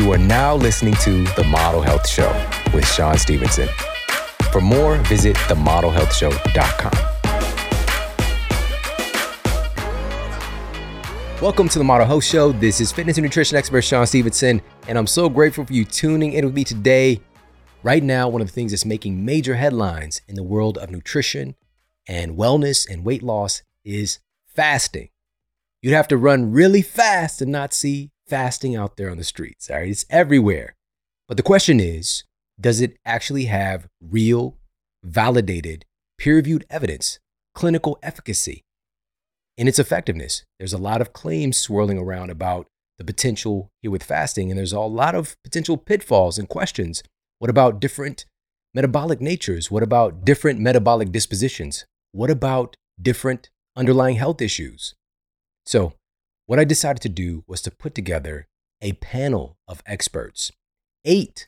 You are now listening to The Model Health Show with Shawn Stevenson. For more, visit themodelhealthshow.com. Welcome to the Model Health Show. This is fitness and nutrition expert Shawn Stevenson, and I'm so grateful for you tuning in with me today. Right now, one of the things that's making major headlines in the world of nutrition and wellness and weight loss is fasting. You'd have to run really fast to not see fasting out there on the streets. All right, it's everywhere. But the question is, does it actually have real, validated, peer-reviewed evidence, clinical efficacy in its effectiveness? There's a lot of claims swirling around about the potential here with fasting, and there's a lot of potential pitfalls and questions. What about different metabolic natures? What about different metabolic dispositions? What about different underlying health issues? So, what I decided to do was to put together a panel of experts, eight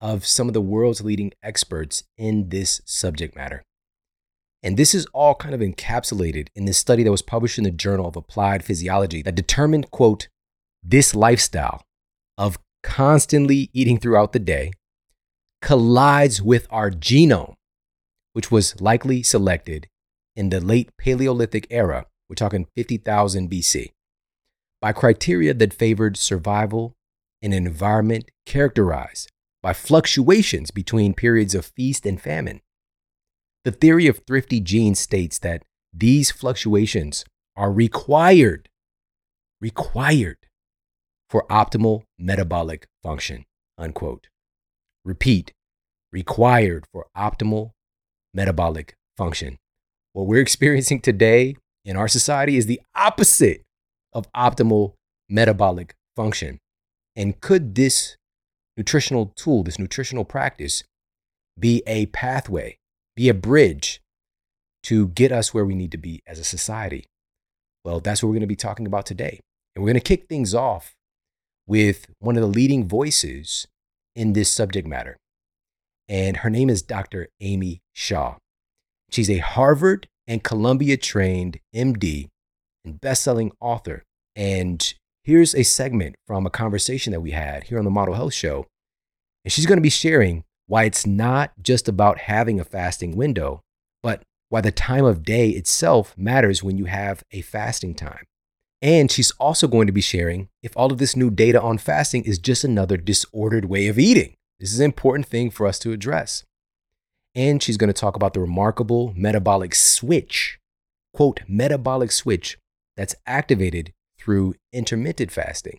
of some of the world's leading experts in this subject matter. And this is all kind of encapsulated in this study that was published in the Journal of Applied Physiology that determined, quote, this lifestyle of constantly eating throughout the day collides with our genome, which was likely selected in the late Paleolithic era we're talking 50,000 BC, by criteria that favored survival in an environment characterized by fluctuations between periods of feast and famine. The theory of thrifty genes states that these fluctuations are required, required for optimal metabolic function, unquote. Repeat, required for optimal metabolic function. What we're experiencing today in our society is the opposite of optimal metabolic function. And could this nutritional tool, this nutritional practice, be a pathway, be a bridge to get us where we need to be as a society? Well, that's what we're going to be talking about today. And we're going to kick things off with one of the leading voices in this subject matter. And her name is Dr. Amy Shah. She's a Harvard and Columbia trained MD and best-selling author. And here's a segment from a conversation that we had here on the Model Health Show. And she's going to be sharing why it's not just about having a fasting window, but why the time of day itself matters when you have a fasting time. And she's also going to be sharing if all of this new data on fasting is just another disordered way of eating. This is an important thing for us to address. And she's going to talk about the remarkable metabolic switch, quote, metabolic switch that's activated through intermittent fasting,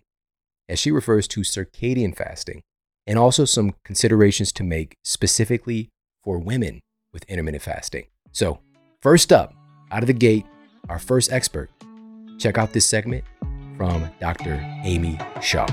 as she refers to circadian fasting, and also some considerations to make specifically for women with intermittent fasting. So, first up, out of the gate, our first expert. Check out this segment from Dr. Amy Shah.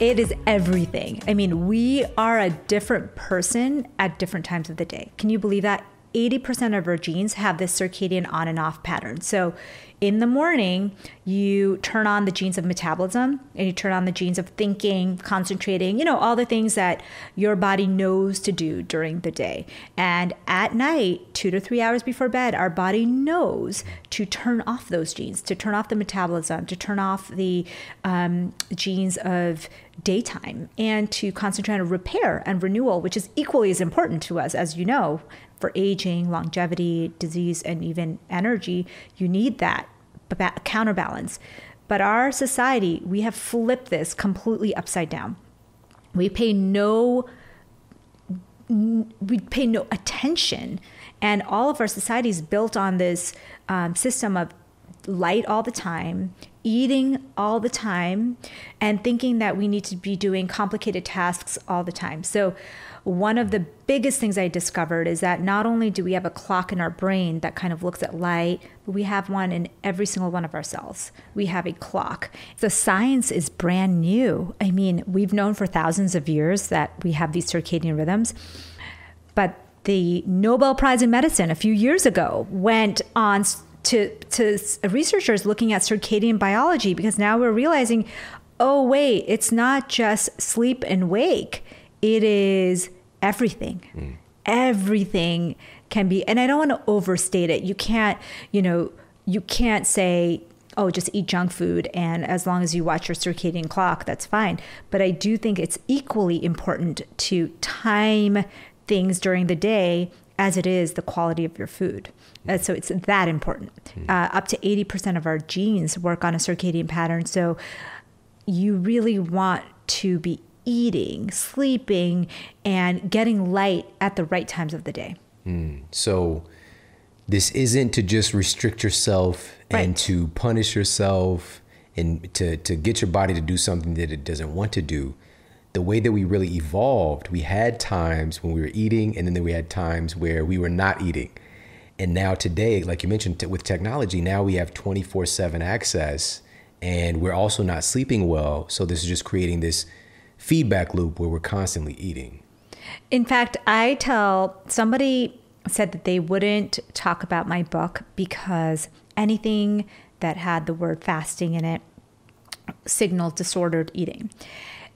It is everything. I mean, we are a different person at different times of the day. Can you believe that? 80% of our genes have this circadian on and off pattern. So in the morning, you turn on the genes of metabolism and you turn on the genes of thinking, concentrating, you know, all the things that your body knows to do during the day. And at night, two to three hours before bed, our body knows to turn off those genes, to turn off the metabolism, to turn off the um, genes of daytime, and to concentrate on repair and renewal, which is equally as important to us, as you know, for aging, longevity, disease, and even energy. You need that counterbalance. But our society, we have flipped this completely upside down. We pay no we pay no attention and all of our society is built on this um, system of light all the time eating all the time and thinking that we need to be doing complicated tasks all the time so one of the biggest things I discovered is that not only do we have a clock in our brain that kind of looks at light, but we have one in every single one of our cells. We have a clock. The science is brand new. I mean, we've known for thousands of years that we have these circadian rhythms, but the Nobel Prize in Medicine a few years ago went on to, to researchers looking at circadian biology because now we're realizing oh, wait, it's not just sleep and wake, it is everything. Mm. Everything can be, and I don't want to overstate it. You can't, you know, you can't say oh, just eat junk food. And as long as you watch your circadian clock, that's fine. But I do think it's equally important to time things during the day as it is the quality of your food. Uh, so it's that important. Hmm. Uh, up to 80% of our genes work on a circadian pattern. So you really want to be eating, sleeping, and getting light at the right times of the day. Mm. So this isn't to just restrict yourself right. and to punish yourself and to, to get your body to do something that it doesn't want to do. The way that we really evolved, we had times when we were eating, and then we had times where we were not eating. And now, today, like you mentioned, t- with technology, now we have 24 7 access, and we're also not sleeping well. So, this is just creating this feedback loop where we're constantly eating. In fact, I tell somebody said that they wouldn't talk about my book because anything that had the word fasting in it signaled disordered eating.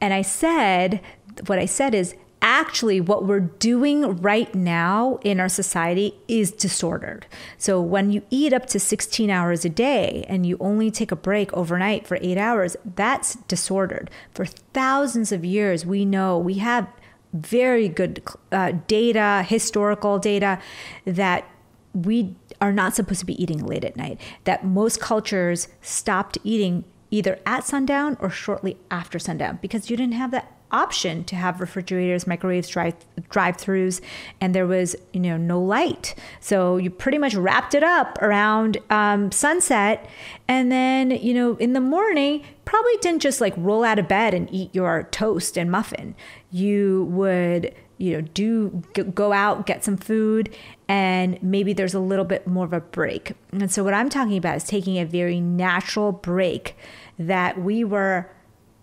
And I said, what I said is, actually what we're doing right now in our society is disordered. So when you eat up to 16 hours a day and you only take a break overnight for 8 hours, that's disordered. For thousands of years we know we have very good uh, data, historical data, that we are not supposed to be eating late at night. That most cultures stopped eating either at sundown or shortly after sundown because you didn't have that option to have refrigerators, microwaves, drive drive-throughs, and there was you know no light. So you pretty much wrapped it up around um, sunset, and then you know in the morning probably didn't just like roll out of bed and eat your toast and muffin. You would you know do go out get some food and maybe there's a little bit more of a break and so what i'm talking about is taking a very natural break that we were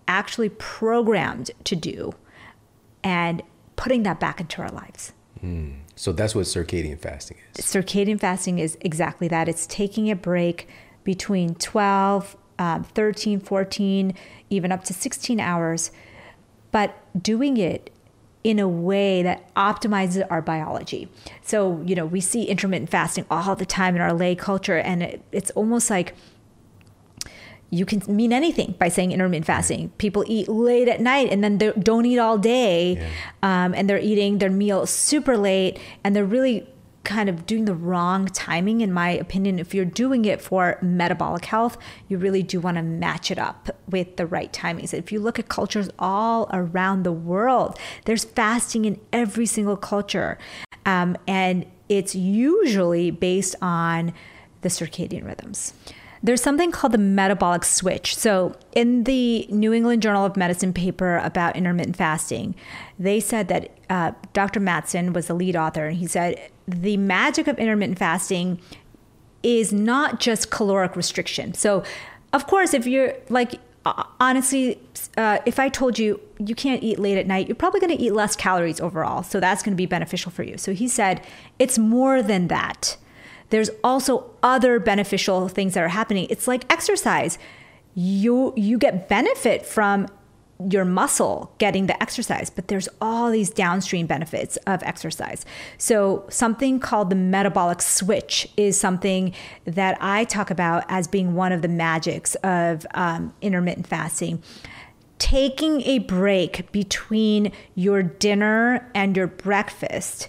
actually programmed to do and putting that back into our lives. Mm. So that's what circadian fasting is. Circadian fasting is exactly that. It's taking a break between 12, um, 13, 14, even up to 16 hours, but doing it in a way that optimizes our biology. So, you know, we see intermittent fasting all the time in our lay culture, and it, it's almost like you can mean anything by saying intermittent fasting. People eat late at night and then they don't eat all day, yeah. um, and they're eating their meal super late, and they're really kind of doing the wrong timing, in my opinion. If you're doing it for metabolic health, you really do want to match it up with the right timings. If you look at cultures all around the world, there's fasting in every single culture, um, and it's usually based on the circadian rhythms there's something called the metabolic switch. So, in the New England Journal of Medicine paper about intermittent fasting, they said that uh, Dr. Mattson was the lead author, and he said the magic of intermittent fasting is not just caloric restriction. So, of course, if you're like, honestly, uh, if I told you you can't eat late at night, you're probably going to eat less calories overall. So, that's going to be beneficial for you. So, he said it's more than that there's also other beneficial things that are happening. It's like exercise. You you get benefit from your muscle getting the exercise, but there's all these downstream benefits of exercise. So, something called the metabolic switch is something that I talk about as being one of the magics of um, intermittent fasting. Taking a break between your dinner and your breakfast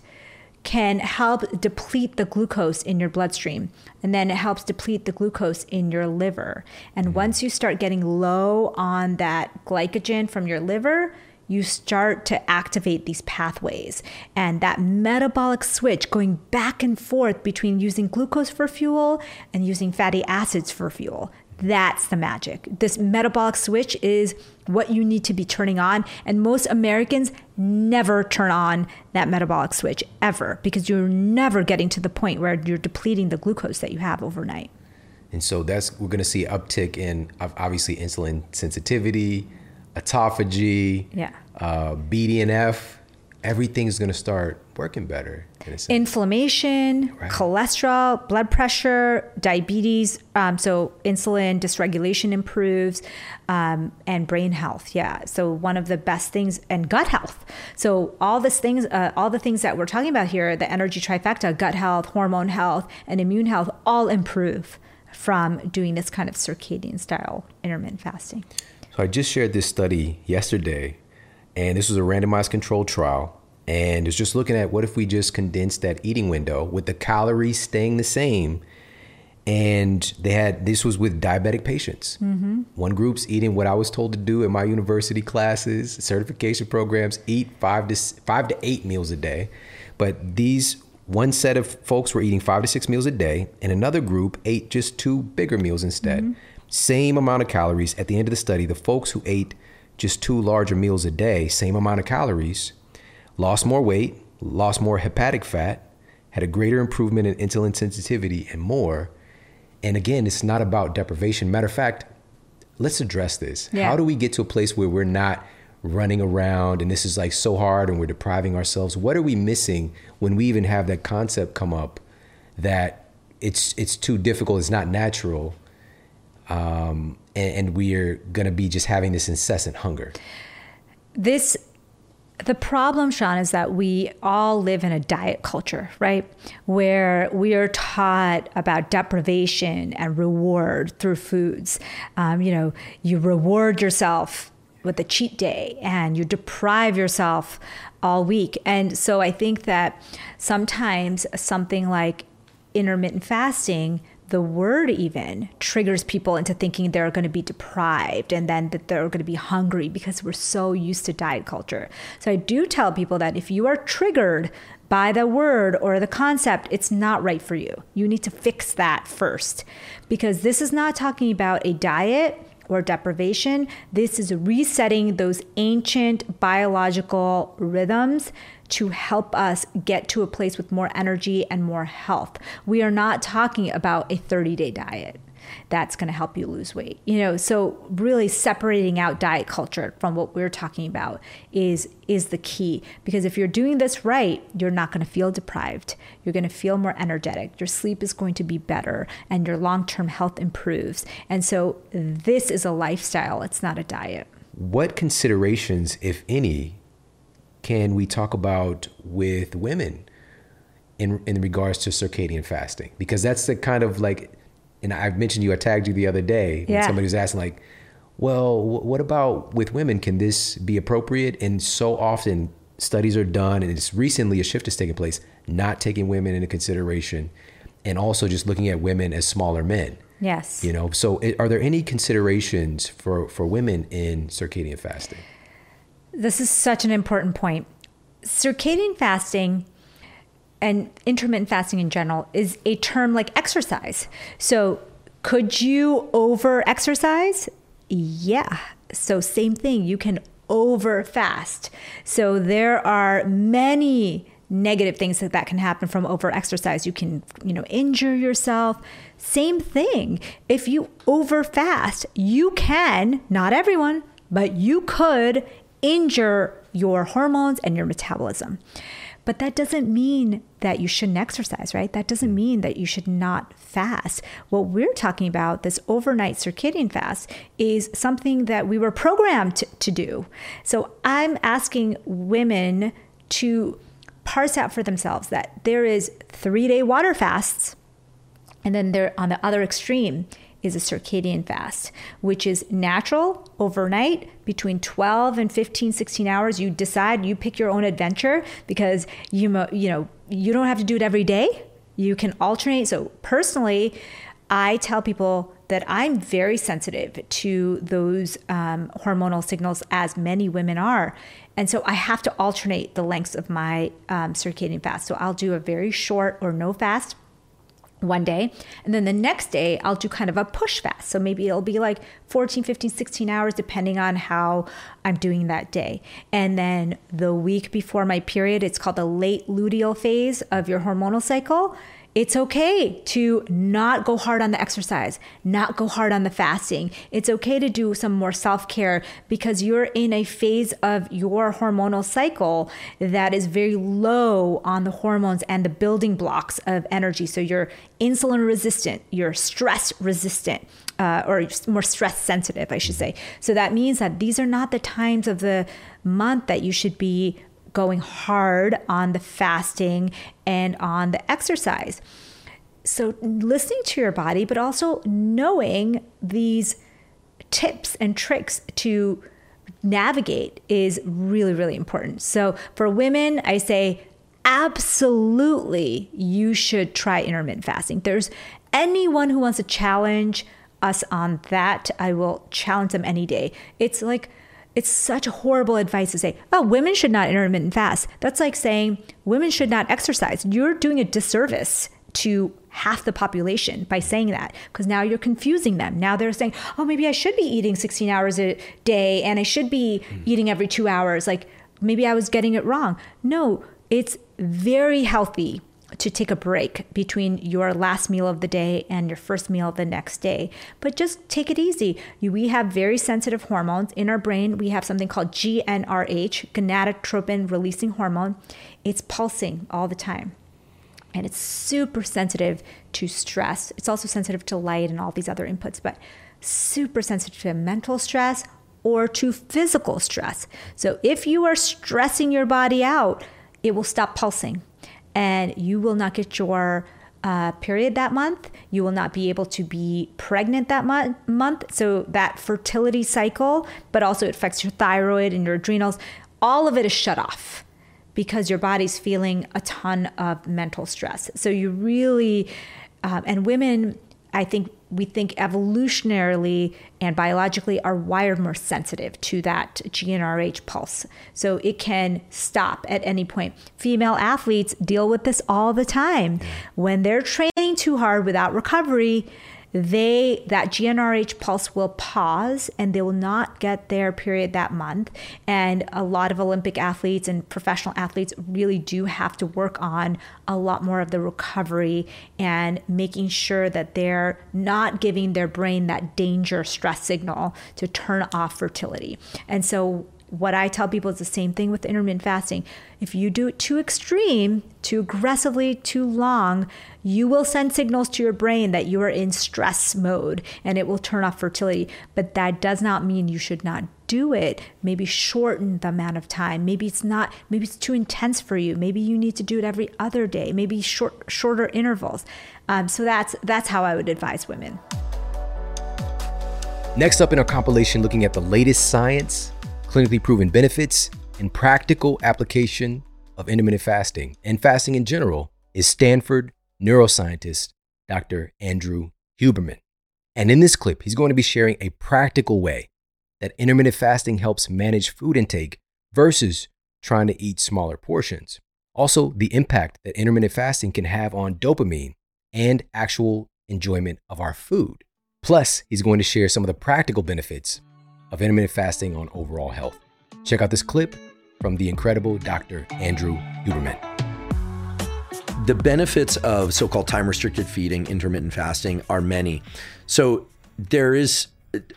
can help deplete the glucose in your bloodstream. And then it helps deplete the glucose in your liver. And mm-hmm. once you start getting low on that glycogen from your liver, you start to activate these pathways. And that metabolic switch going back and forth between using glucose for fuel and using fatty acids for fuel. That's the magic. This metabolic switch is what you need to be turning on. And most Americans never turn on that metabolic switch ever because you're never getting to the point where you're depleting the glucose that you have overnight. And so that's, we're going to see uptick in obviously insulin sensitivity, autophagy, yeah. uh, BDNF, everything's going to start working better. In Inflammation, right. cholesterol, blood pressure, diabetes. Um, so insulin dysregulation improves, um, and brain health. Yeah. So one of the best things, and gut health. So all these things, uh, all the things that we're talking about here, the energy trifecta, gut health, hormone health, and immune health, all improve from doing this kind of circadian style intermittent fasting. So I just shared this study yesterday, and this was a randomized controlled trial. And it's just looking at what if we just condensed that eating window with the calories staying the same. And they had this was with diabetic patients. Mm-hmm. One group's eating what I was told to do in my university classes, certification programs, eat five to five to eight meals a day. But these one set of folks were eating five to six meals a day, and another group ate just two bigger meals instead. Mm-hmm. Same amount of calories. At the end of the study, the folks who ate just two larger meals a day, same amount of calories, lost more weight, lost more hepatic fat, had a greater improvement in insulin sensitivity, and more. And again, it's not about deprivation. Matter of fact, let's address this. Yeah. How do we get to a place where we're not running around and this is like so hard and we're depriving ourselves? What are we missing when we even have that concept come up that it's it's too difficult, it's not natural, um, and, and we are going to be just having this incessant hunger? This the problem, Shawn, is that we all live in a diet culture, right? Where we are taught about deprivation and reward through foods. Um, you know, you reward yourself with a cheat day and you deprive yourself all week. And so I think that sometimes something like intermittent fasting the word even triggers people into thinking they're going to be deprived and then that they're going to be hungry because we're so used to diet culture. So I do tell people that if you are triggered by the word or the concept, it's not right for you. You need to fix that first because this is not talking about a diet or deprivation. This is resetting those ancient biological rhythms to help us get to a place with more energy and more health. We are not talking about a 30 day diet that's going to help you lose weight. You know, so really separating out diet culture from what we're talking about is is the key because if you're doing this right, you're not going to feel deprived. You're going to feel more energetic. Your sleep is going to be better and your long-term health improves. And so this is a lifestyle, it's not a diet. What considerations if any can we talk about with women in in regards to circadian fasting? Because that's the kind of like and I've mentioned you, I tagged you the other day. Yeah. somebody was asking, like, well, what about with women? Can this be appropriate? And so often studies are done, and it's recently a shift has taken place, not taking women into consideration, and also just looking at women as smaller men. Yes. You know, so eh, are there any considerations for, for women in circadian fasting? This is such an important point. Circadian fasting and intermittent fasting in general is a term like exercise. So, could you over exercise? Yeah. So, same thing, you can over fast. So, there are many negative things that, that can happen from over exercise. You can, you know, injure yourself. Same thing. If you over fast, you can, not everyone, but you could injure your hormones and your metabolism. But that doesn't mean that you shouldn't exercise, right? That doesn't mean that you should not fast. What we're talking about, this overnight circadian fast, is something that we were programmed to, to do. So I'm asking women to parse out for themselves that there is three day water fasts, and then there on the other extreme is a circadian fast, which is natural overnight between 12 and 15, 16 hours. You decide, you pick your own adventure because you, you know, you don't have to do it every day. You can alternate. So personally, I tell people that I'm very sensitive to those um, hormonal signals, as many women are. And so I have to alternate the lengths of my um, circadian fast. So I'll do a very short or no fast one day and then the next day i'll do kind of a push fast. So maybe it'll be like 14 15 16 hours depending on how i'm doing that day. And then the week before my period it's called the late luteal phase of your hormonal cycle it's okay to not go hard on the exercise, not go hard on the fasting. It's okay to do some more self care because you're in a phase of your hormonal cycle that is very low on the hormones and the building blocks of energy. So you're insulin resistant, you're stress resistant. Uh, or more stress sensitive, I should say. So that means that these are not the times of the month that you should be going hard on the fasting and on the exercise. so listening to your body, but also knowing these tips and tricks to navigate is really, really important. So for women, I say absolutely you should try intermittent fasting. There's anyone who wants to challenge us on that, I will challenge them any day. It's like, it's such horrible advice to say, oh, women should not intermittent fast. That's like saying women should not exercise. You're doing a disservice to half the population by saying that because now you're confusing them. Now they're saying, oh, maybe I should be eating 16 hours a day and I should be mm. eating every two hours. Like maybe I was getting it wrong. No, it's very healthy to take a break between your last meal of the day and your first meal the next day. But just take it easy. We have very sensitive hormones in our brain. We have something called GnRH, gonadotropin releasing hormone. It's pulsing all the time. And it's super sensitive to stress. It's also sensitive to light and all these other inputs, but super sensitive to mental stress or to physical stress. So if you are stressing your body out, it will stop pulsing and you will not get your uh, period that month. You will not be able to be pregnant that mo- month. So that fertility cycle, but also it affects your thyroid and your adrenals. All of it is shut off because your body's feeling a ton of mental stress. So you really, um, and women, I think we think evolutionarily and biologically are wired more sensitive to that GnRH pulse. So it can stop at any point. Female athletes deal with this all the time. When they're training too hard without recovery, they that GnRH pulse will pause and they will not get their period that month. And a lot of Olympic athletes and professional athletes really do have to work on a lot more of the recovery and making sure that they're not giving their brain that danger stress signal to turn off fertility. And so what I tell people is the same thing with intermittent fasting. If you do it too extreme, too aggressively, too long, you will send signals to your brain that you are in stress mode and it will turn off fertility. But that does not mean you should not do it. Maybe shorten the amount of time. Maybe it's not, maybe it's too intense for you. Maybe you need to do it every other day, maybe short, shorter intervals. Um, so that's, that's how I would advise women. Next up in our compilation, looking at the latest science clinically proven benefits, and practical application of intermittent fasting and fasting in general is Stanford neuroscientist Dr. Andrew Huberman. And in this clip, he's going to be sharing a practical way that intermittent fasting helps manage food intake versus trying to eat smaller portions. Also, the impact that intermittent fasting can have on dopamine and actual enjoyment of our food. Plus, he's going to share some of the practical benefits of intermittent fasting on overall health. Check out this clip from the incredible Dr. Andrew Huberman. The benefits of so called time restricted feeding, intermittent fasting, are many. So, there is,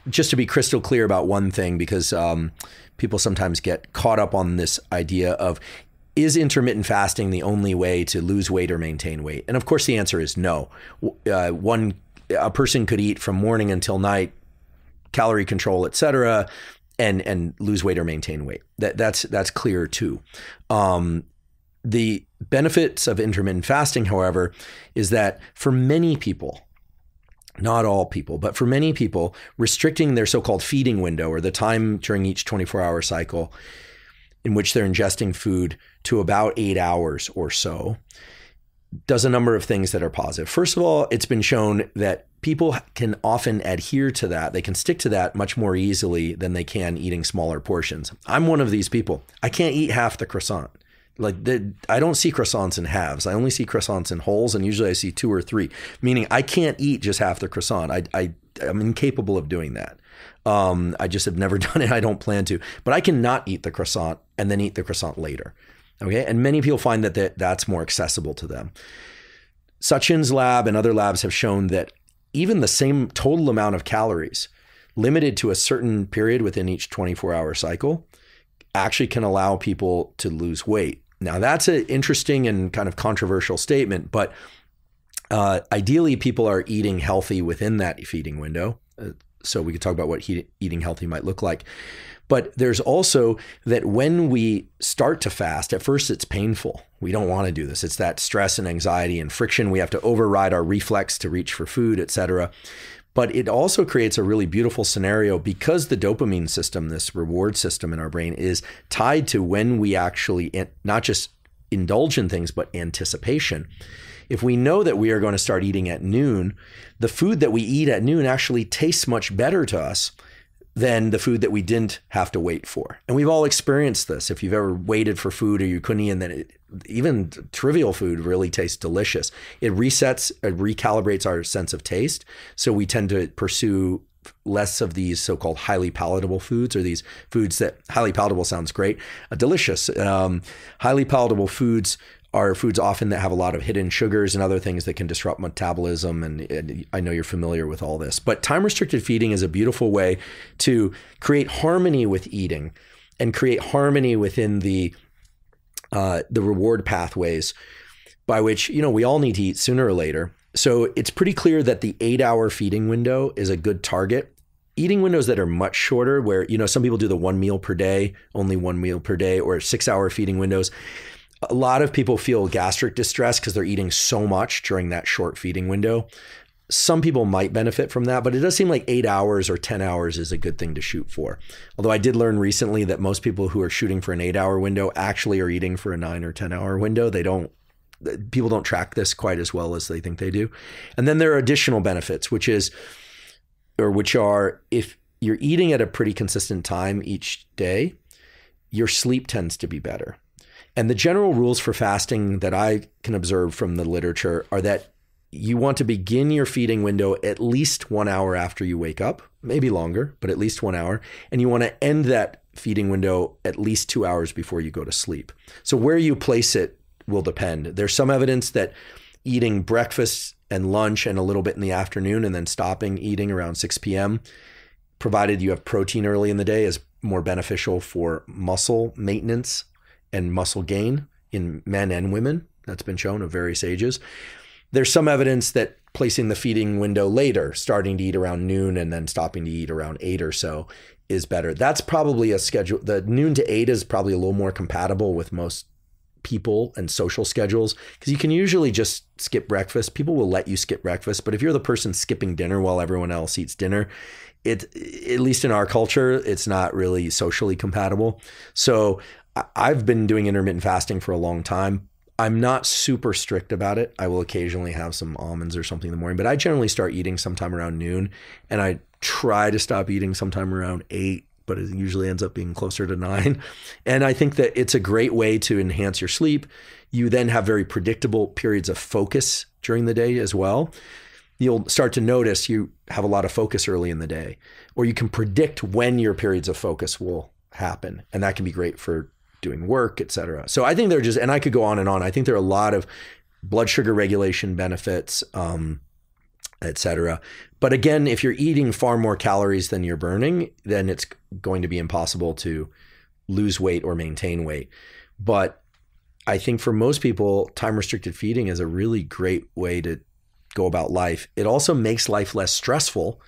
just to be crystal clear about one thing, because um, people sometimes get caught up on this idea of is intermittent fasting the only way to lose weight or maintain weight? And of course, the answer is no. Uh, one a person could eat from morning until night calorie control, et cetera, and and lose weight or maintain weight. That that's that's clear too. Um, the benefits of intermittent fasting, however, is that for many people, not all people, but for many people, restricting their so-called feeding window or the time during each 24-hour cycle in which they're ingesting food to about eight hours or so does a number of things that are positive. First of all, it's been shown that people can often adhere to that. They can stick to that much more easily than they can eating smaller portions. I'm one of these people. I can't eat half the croissant. Like the, I don't see croissants in halves. I only see croissants in wholes, and usually I see two or three. Meaning I can't eat just half the croissant. I, I I'm incapable of doing that. Um, I just have never done it. I don't plan to. But I cannot eat the croissant and then eat the croissant later. Okay, and many people find that, that that's more accessible to them. Satchin's lab and other labs have shown that even the same total amount of calories limited to a certain period within each 24 hour cycle actually can allow people to lose weight. Now, that's an interesting and kind of controversial statement, but uh, ideally, people are eating healthy within that feeding window. Uh, So we could talk about what he, eating healthy might look like. But there's also that when we start to fast, at first it's painful. We don't want to do this. It's that stress and anxiety and friction. We have to override our reflex to reach for food, etc. But it also creates a really beautiful scenario because the dopamine system, this reward system in our brain, is tied to when we actually not just indulge in things, but anticipation. If we know that we are going to start eating at noon, the food that we eat at noon actually tastes much better to us than the food that we didn't have to wait for. And we've all experienced this. If you've ever waited for food or you couldn't eat, and then it, even trivial food really tastes delicious. It resets, it recalibrates our sense of taste. So we tend to pursue less of these so-called highly palatable foods or these foods that highly palatable sounds great, uh, delicious. Um, highly palatable foods are foods often that have a lot of hidden sugars and other things that can disrupt metabolism. And, and, I know you're familiar with all this. But time restricted feeding is a beautiful way to create harmony with eating and create harmony within the uh, the reward pathways by which you know we all need to eat sooner or later. So it's pretty clear that the eight hour feeding window is a good target. Eating windows that are much shorter, where you know some people do the one meal per day, only one meal per day, or six hour feeding windows a lot of people feel gastric distress because they're eating so much during that short feeding window. Some people might benefit from that, but it does seem like eight hours or 10 hours is a good thing to shoot for. Although I did learn recently that most people who are shooting for an eight hour window actually are eating for a nine or 10 hour window. They don't, people don't track this quite as well as they think they do. And then there are additional benefits, which is, or which are if you're eating at a pretty consistent time each day, your sleep tends to be better. And the general rules for fasting that I can observe from the literature are that you want to begin your feeding window at least one hour after you wake up, maybe longer, but at least one hour. And you want to end that feeding window at least two hours before you go to sleep. So, where you place it will depend. There's some evidence that eating breakfast and lunch and a little bit in the afternoon and then stopping eating around 6 p.m., provided you have protein early in the day, is more beneficial for muscle maintenance and muscle gain in men and women. That's been shown of various ages. There's some evidence that placing the feeding window later, starting to eat around noon and then stopping to eat around eight or so, is better. That's probably a schedule. The noon to eight is probably a little more compatible with most people and social schedules because you can usually just skip breakfast. People will let you skip breakfast, but if you're the person skipping dinner while everyone else eats dinner, it at least in our culture, it's not really socially compatible. So I've been doing intermittent fasting for a long time. I'm not super strict about it. I will occasionally have some almonds or something in the morning, but I generally start eating sometime around noon and I try to stop eating sometime around eight, but it usually ends up being closer to nine. And I think that it's a great way to enhance your sleep. You then have very predictable periods of focus during the day as well. You'll start to notice you have a lot of focus early in the day, or you can predict when your periods of focus will happen. And that can be great for doing work, et cetera. So I think there are just, and I could go on and on. I think there are a lot of blood sugar regulation benefits, um, et cetera. But again, if you're eating far more calories than you're burning, then it's going to be impossible to lose weight or maintain weight. But I think for most people, time restricted feeding is a really great way to go about life. It also makes life less stressful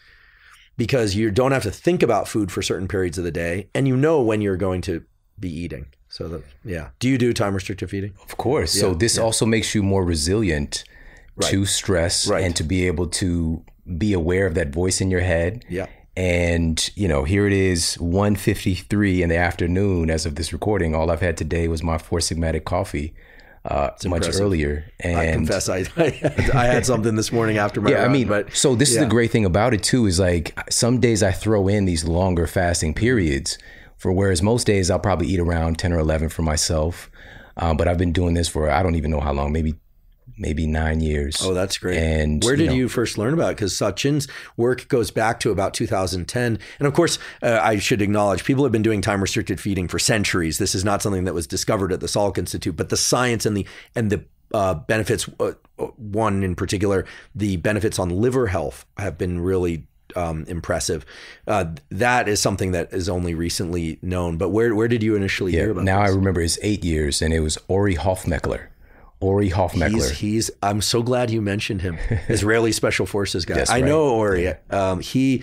because you don't have to think about food for certain periods of the day and you know when you're going to be eating. So that yeah. Do you do time restricted feeding? Of course. Yeah, so this yeah. also makes you more resilient right. to stress right. and to be able to be aware of that voice in your head. Yeah. And you know, here it is, 1:53 in the afternoon. As of this recording, all I've had today was my Four Sigmatic coffee. Uh, much earlier, and I confess I, I had something this morning after my yeah. Run, I mean, but so this yeah. is the great thing about it too is like some days I throw in these longer fasting periods for whereas most days I'll probably eat around 10 or 11 for myself. Um, but I've been doing this for, I don't even know how long, maybe maybe nine years. Oh, that's great. And where did you, know, you first learn about it? Because Satchin's work goes back to about 2010. And of course, uh, I should acknowledge people have been doing time restricted feeding for centuries. This is not something that was discovered at the Salk Institute, but the science and the and the uh, benefits. Uh, one in particular, the benefits on liver health have been really um, impressive. Uh, that is something that is only recently known. But where where did you initially yeah, hear about? Now this? I remember it's eight years, and it was Ori Hofmekler. Ori Hofmekler. He's, he's I'm so glad you mentioned him. Israeli Special Forces guy. I right. know Ori. Um, he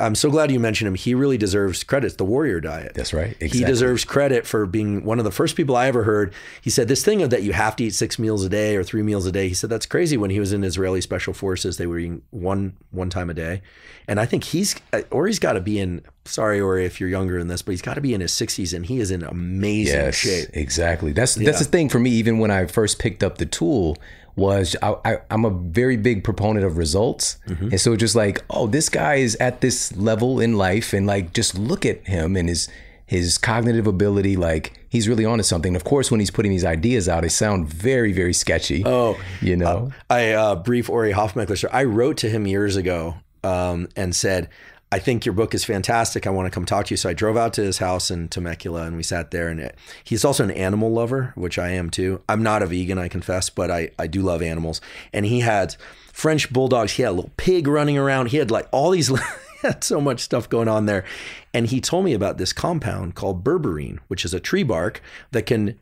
I'm so glad you mentioned him. He really deserves credit. It's the warrior diet. That's right. He deserves credit for being one of the first people I ever heard. He said this thing of that you have to eat six meals a day or three meals a day. He said that's crazy. When he was in Israeli special forces, they were eating one one time a day, and I think he's uh, or he's got to be in. Sorry, Ori, if you're younger than this, but he's got to be in his 60s, and he is in amazing Yes, shape. exactly. That's that's the thing for me. Even when I first picked up the tool, was I, I, I'm a very big proponent of results, Mm-hmm. and so just like, oh, this guy is at this level in life, and like, just look at him and his his cognitive ability. Like, he's really onto something. Of course, when he's putting these ideas out, they sound very, very sketchy. Oh, you know, I uh, brief Ori Hofmekler. I wrote to him years ago um, and said, I think your book is fantastic. I want to come talk to you. So I drove out to his house in Temecula and we sat there. And it, he's also an animal lover, which I am too. I'm not a vegan, I confess, but I, I do love animals. And he had French bulldogs. He had a little pig running around. He had like all these. he had so much stuff going on there. And he told me about this compound called berberine, which is a tree bark that can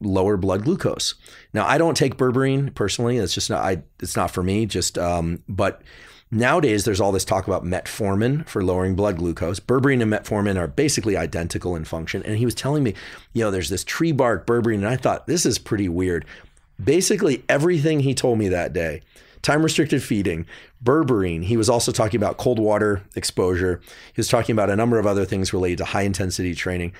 lower blood glucose. Now, I don't take berberine personally. It's just not. I. It's not for me. Just. Um. But nowadays, there's all this talk about metformin for lowering blood glucose. Berberine and metformin are basically identical in function. And he was telling me, you know, there's this tree bark berberine, and I thought this is pretty weird. Basically, everything he told me that day. Time restricted feeding, berberine. He was also talking about cold water exposure. He was talking about a number of other things related to high intensity training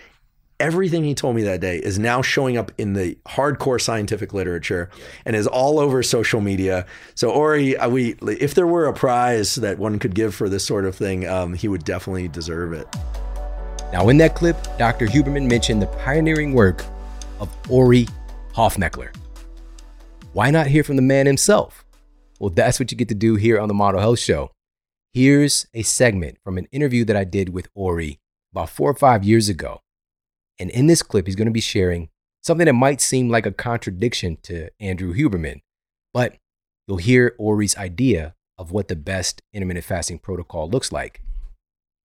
everything he told me that day is now showing up in the hardcore scientific literature and is all over social media. So Ori, uh, we if there were a prize that one could give for this sort of thing, um, he would definitely deserve it. Now, in that clip, Dr. Huberman mentioned the pioneering work of Ori Hofmekler. Why not hear from the man himself? Well, that's what you get to do here on the Model Health Show. Here's a segment from an interview that I did with Ori about four or five years ago. And in this clip, he's going to be sharing something that might seem like a contradiction to Andrew Huberman, but you'll hear Ori's idea of what the best intermittent fasting protocol looks like.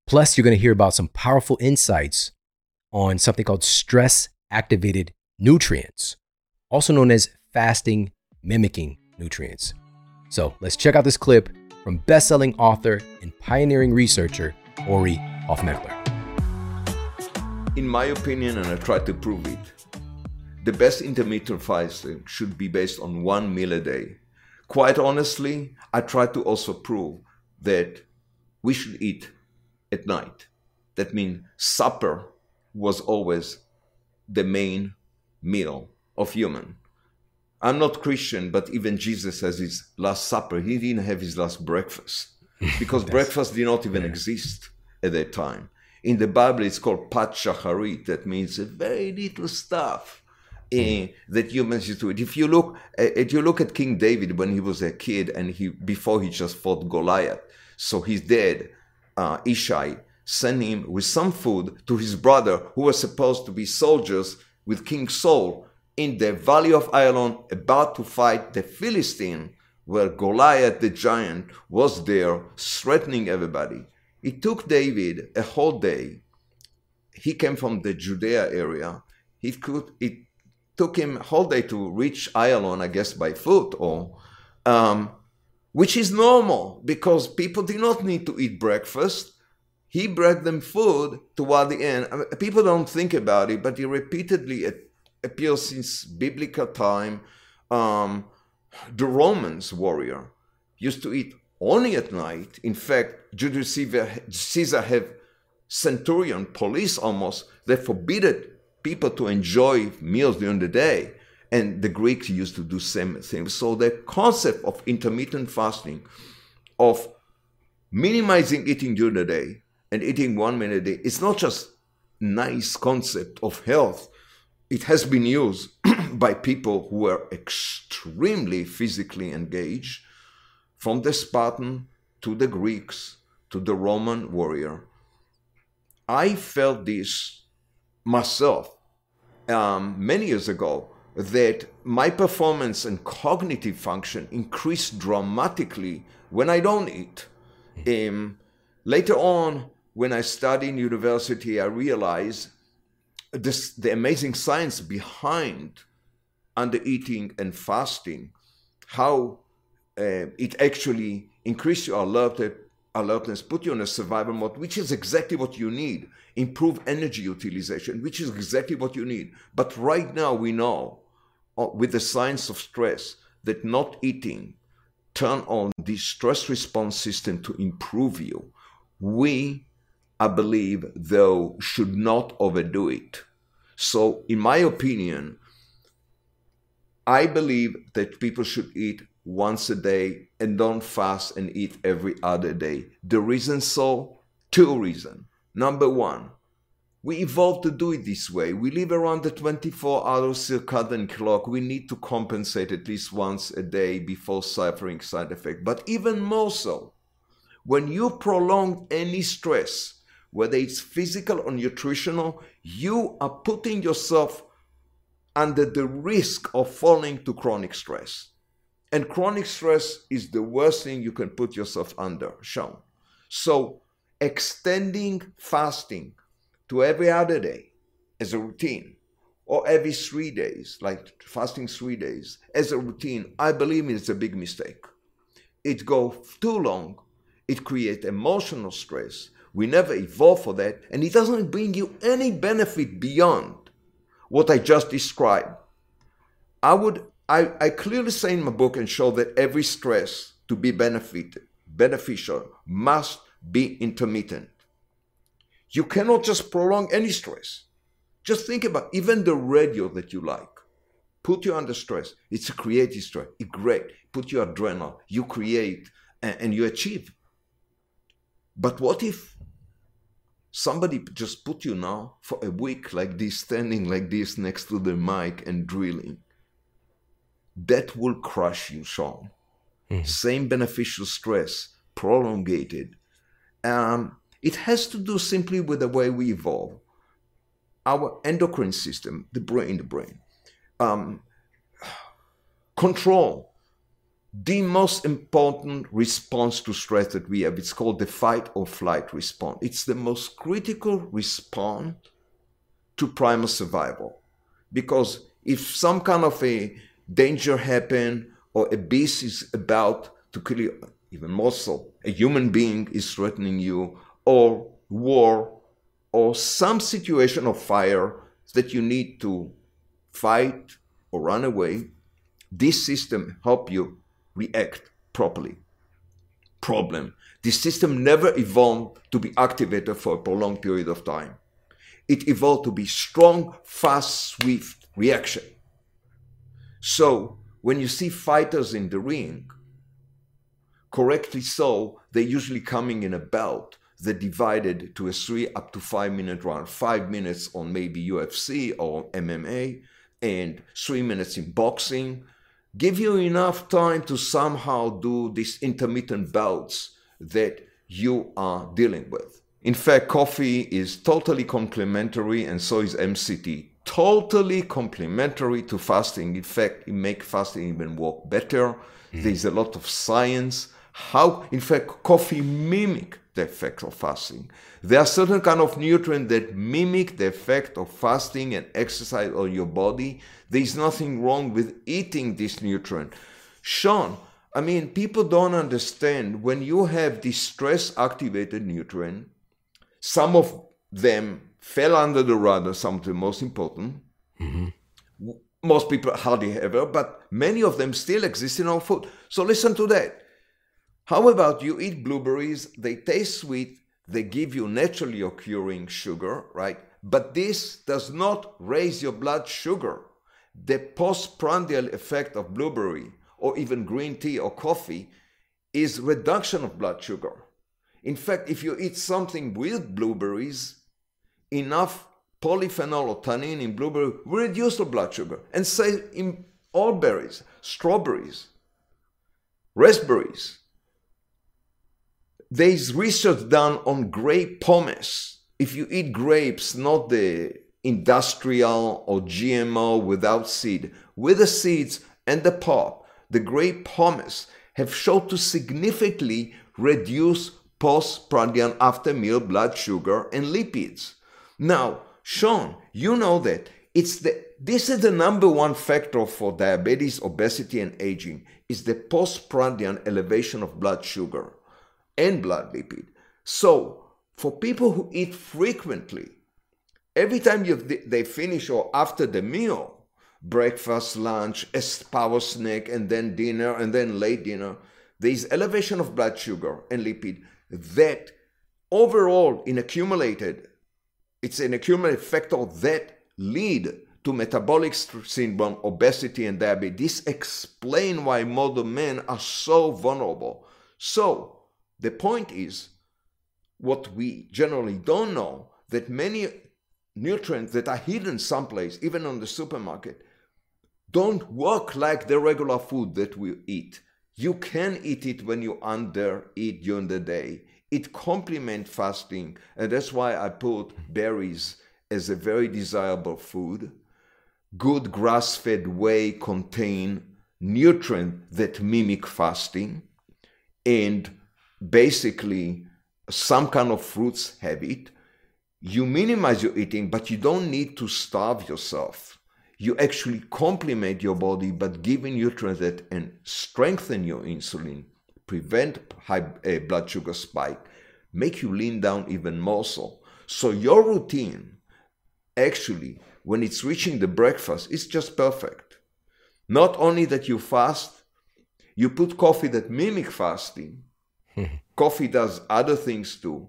Plus, you're going to hear about some powerful insights on something called stress activated nutrients, also known as fasting mimicking nutrients. So let's check out this clip from best-selling author and pioneering researcher Ori Hofmekler. In my opinion, and I try to prove it, the best intermittent fasting should be based on one meal a day. Quite honestly, I try to also prove that we should eat at night. That means supper was always the main meal of human. I'm not Christian, but even Jesus has his last supper. He didn't have his last breakfast because breakfast did not even exist at that time. In the Bible, it's called Pat Shacharit. That means a very little stuff eh, that humans used to eat. If you look, eh, if you look at King David when he was a kid and he before he just fought Goliath, so his dad, uh, Ishai, sent him with some food to his brother who was supposed to be soldiers with King Saul in the valley of Ayalon about to fight the Philistine, where Goliath the giant was there threatening everybody. It took David a whole day. He came from the Judea area. He could. It took him a whole day to reach Ayalon, I guess, by foot, or um, which is normal because people did not need to eat breakfast. He brought them food toward the end. I mean, people don't think about it, but he repeatedly it appears since biblical time. Um, the Romans warrior used to eat only at night. In fact, Julius Caesar, have centurion police almost that forbidden people to enjoy meals during the day. And the Greeks used to do same thing. So the concept of intermittent fasting, of minimizing eating during the day and eating one meal a day, it's not just nice concept of health. It has been used by people who were extremely physically engaged, from the Spartan to the Greeks to the Roman warrior. I felt this myself um, many years ago that my performance and cognitive function increased dramatically when I don't eat. Um, later on, when I studied in university, I realized this, the amazing science behind under eating and fasting, how uh, it actually increased your alert alertness, put you in a survival mode, which is exactly what you need. Improve energy utilization, which is exactly what you need. But right now, we know uh, with the science of stress that not eating turn on the stress response system to improve you. We, I believe, though, should not overdo it. So, in my opinion, I believe that people should eat once a day and don't fast and eat every other day. The reason so? Two reasons. Number one, we evolved to do it this way. We live around the 24 hour circadian clock. We need to compensate at least once a day before suffering side effects. But even more so, when you prolong any stress, whether it's physical or nutritional, you are putting yourself under the risk of falling to chronic stress. And chronic stress is the worst thing you can put yourself under, Shawn. So, extending fasting to every other day as a routine, or every three days, like fasting three days, as a routine, I believe it's a big mistake. It goes too long, it creates emotional stress. We never evolve for that, and it doesn't bring you any benefit beyond what I just described. I would I, I clearly say in my book and show that every stress to be beneficial must be intermittent. You cannot just prolong any stress. Just think about even the radio that you like. Put you under stress. It's a creative stress. It's great. Put your adrenaline. You create and, and you achieve. But what if somebody just put you now for a week like this, standing like this next to the mic and drilling? That will crush you, Shawn. Mm-hmm. Same beneficial stress, prolongated. Um, it has to do simply with the way we evolve. Our endocrine system, the brain, the brain, um, control the most important response to stress that we have. It's called the fight or flight response. It's the most critical response to primal survival. Because if some kind of a danger happen or a beast is about to kill you, even more so, a human being is threatening you, or war, or some situation of fire that you need to fight or run away, this system help you react properly. Problem. This system never evolved to be activated for a prolonged period of time. It evolved to be strong, fast, swift reaction. So when you see fighters in the ring, correctly so, they're usually coming in a belt that divided to a three up to five minute round, five minutes on maybe UFC or MMA, and three minutes in boxing. Give you enough time to somehow do these intermittent bouts that you are dealing with. In fact, coffee is totally complementary, and so is MCT totally complementary to fasting. In fact, it makes fasting even work better. Mm. There's a lot of science. How, in fact, coffee mimic the effect of fasting. There are certain kind of nutrients that mimic the effect of fasting and exercise on your body. There's nothing wrong with eating this nutrient. Shawn, I mean, people don't understand when you have this stress activated nutrient, some of them fell under the radar, some of the most important. Mm-hmm. Most people hardly ever, but many of them still exist in our food. So listen to that. How about you eat blueberries? They taste sweet, they give you naturally occurring sugar, right? But this does not raise your blood sugar. The postprandial effect of blueberry or even green tea or coffee is reduction of blood sugar. In fact, if you eat something with blueberries, enough polyphenol or tannin in blueberry will reduce the blood sugar. And say in all berries, strawberries, raspberries. There's research done on grape pomace. If you eat grapes, not the industrial or GMO without seed, with the seeds and the pulp, the grape pomace have shown to significantly reduce postprandial after meal blood sugar and lipids. Now, Shawn, you know that it's the this is the number one factor for diabetes, obesity, and aging is the postprandial elevation of blood sugar. and blood lipid. So, for people who eat frequently, every time you, they finish or after the meal, breakfast, lunch, a power snack, and then dinner, and then late dinner, there is elevation of blood sugar and lipid that overall in accumulated, it's an accumulative factor that lead to metabolic syndrome, obesity, and diabetes. This explain why modern men are so vulnerable. So the point is, what we generally don't know that many nutrients that are hidden someplace, even on the supermarket, don't work like the regular food that we eat. You can eat it when you under eat during the day. It complements fasting, and that's why I put berries as a very desirable food. Good grass-fed whey contain nutrients that mimic fasting, and basically some kind of fruits have it. You minimize your eating, but you don't need to starve yourself you actually complement your body but giving nutrients that and strengthen your insulin, prevent high uh, blood sugar spike, make you lean down even more so. So your routine, actually, when it's reaching the breakfast, it's just perfect. Not only that you fast, you put coffee that mimic fasting. coffee does other things too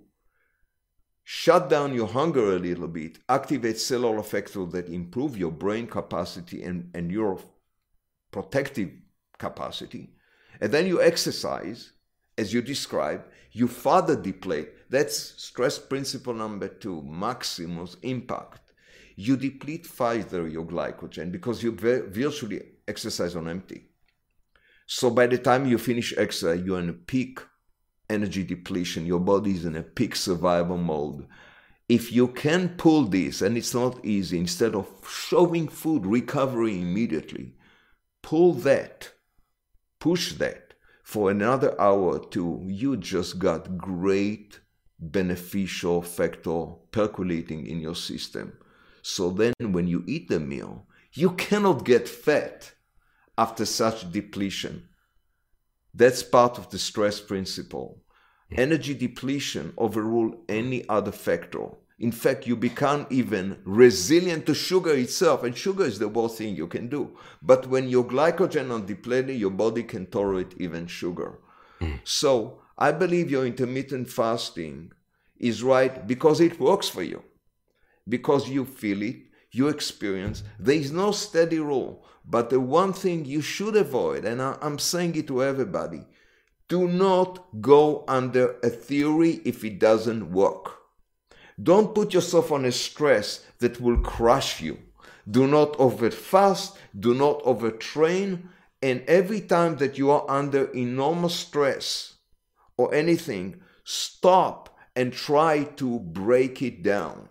shut down your hunger a little bit, activate cellular factors that improve your brain capacity and, and your protective capacity, and then you exercise, as you describe, you further deplete. That's stress principle number two, maximus impact. You deplete further your glycogen because you virtually exercise on empty. So by the time you finish exercise, you're in a peak energy depletion, your body is in a peak survival mode. If you can pull this, and it's not easy, instead of showing food recovery immediately, pull that, push that for another hour or two, you just got great beneficial factor percolating in your system. So then when you eat the meal, you cannot get fat after such depletion. That's part of the stress principle. Energy depletion overrule any other factor. In fact, you become even resilient to sugar itself, and sugar is the worst thing you can do. But when your glycogen are depleted, your body can tolerate even sugar. Mm. So I believe your intermittent fasting is right because it works for you, because you feel it, you experience. There is no steady rule. But the one thing you should avoid, and I, am saying it to everybody, do not go under a theory if it doesn't work. Don't put yourself on a stress that will crush you. Do not overfast, do not overtrain, and every time that you are under enormous stress or anything, stop and try to break it down.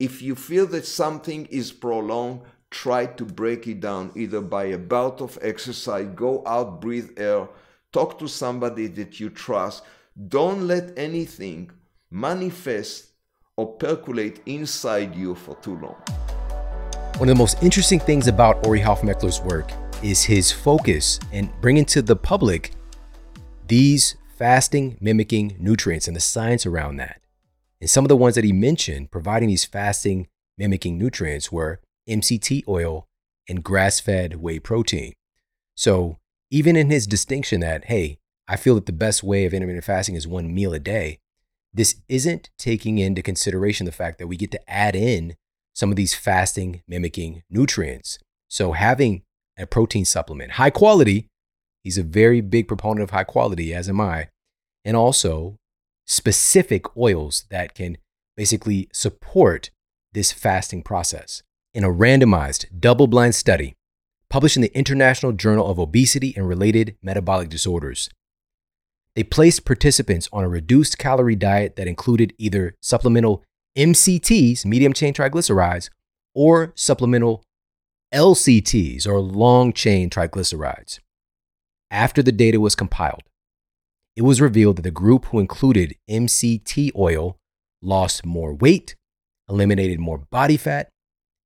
If you feel that something is prolonged, try to break it down either by a bout of exercise, go out, breathe air, talk to somebody that you trust. Don't let anything manifest or percolate inside you for too long. One of the most interesting things about Ori Hofmekler's work is his focus and bringing to the public these fasting mimicking nutrients and the science around that. And some of the ones that he mentioned providing these fasting mimicking nutrients were MCT oil, and grass fed whey protein. So, even in his distinction that, hey, I feel that the best way of intermittent fasting is one meal a day, this isn't taking into consideration the fact that we get to add in some of these fasting mimicking nutrients. So, having a protein supplement, high quality, he's a very big proponent of high quality, as am I, and also specific oils that can basically support this fasting process in a randomized, double blind study published in the International Journal of Obesity and Related Metabolic Disorders. They placed participants on a reduced calorie diet that included either supplemental MCTs, medium chain triglycerides, or supplemental LCTs, or long chain triglycerides. After the data was compiled, it was revealed that the group who included MCT oil lost more weight, eliminated more body fat,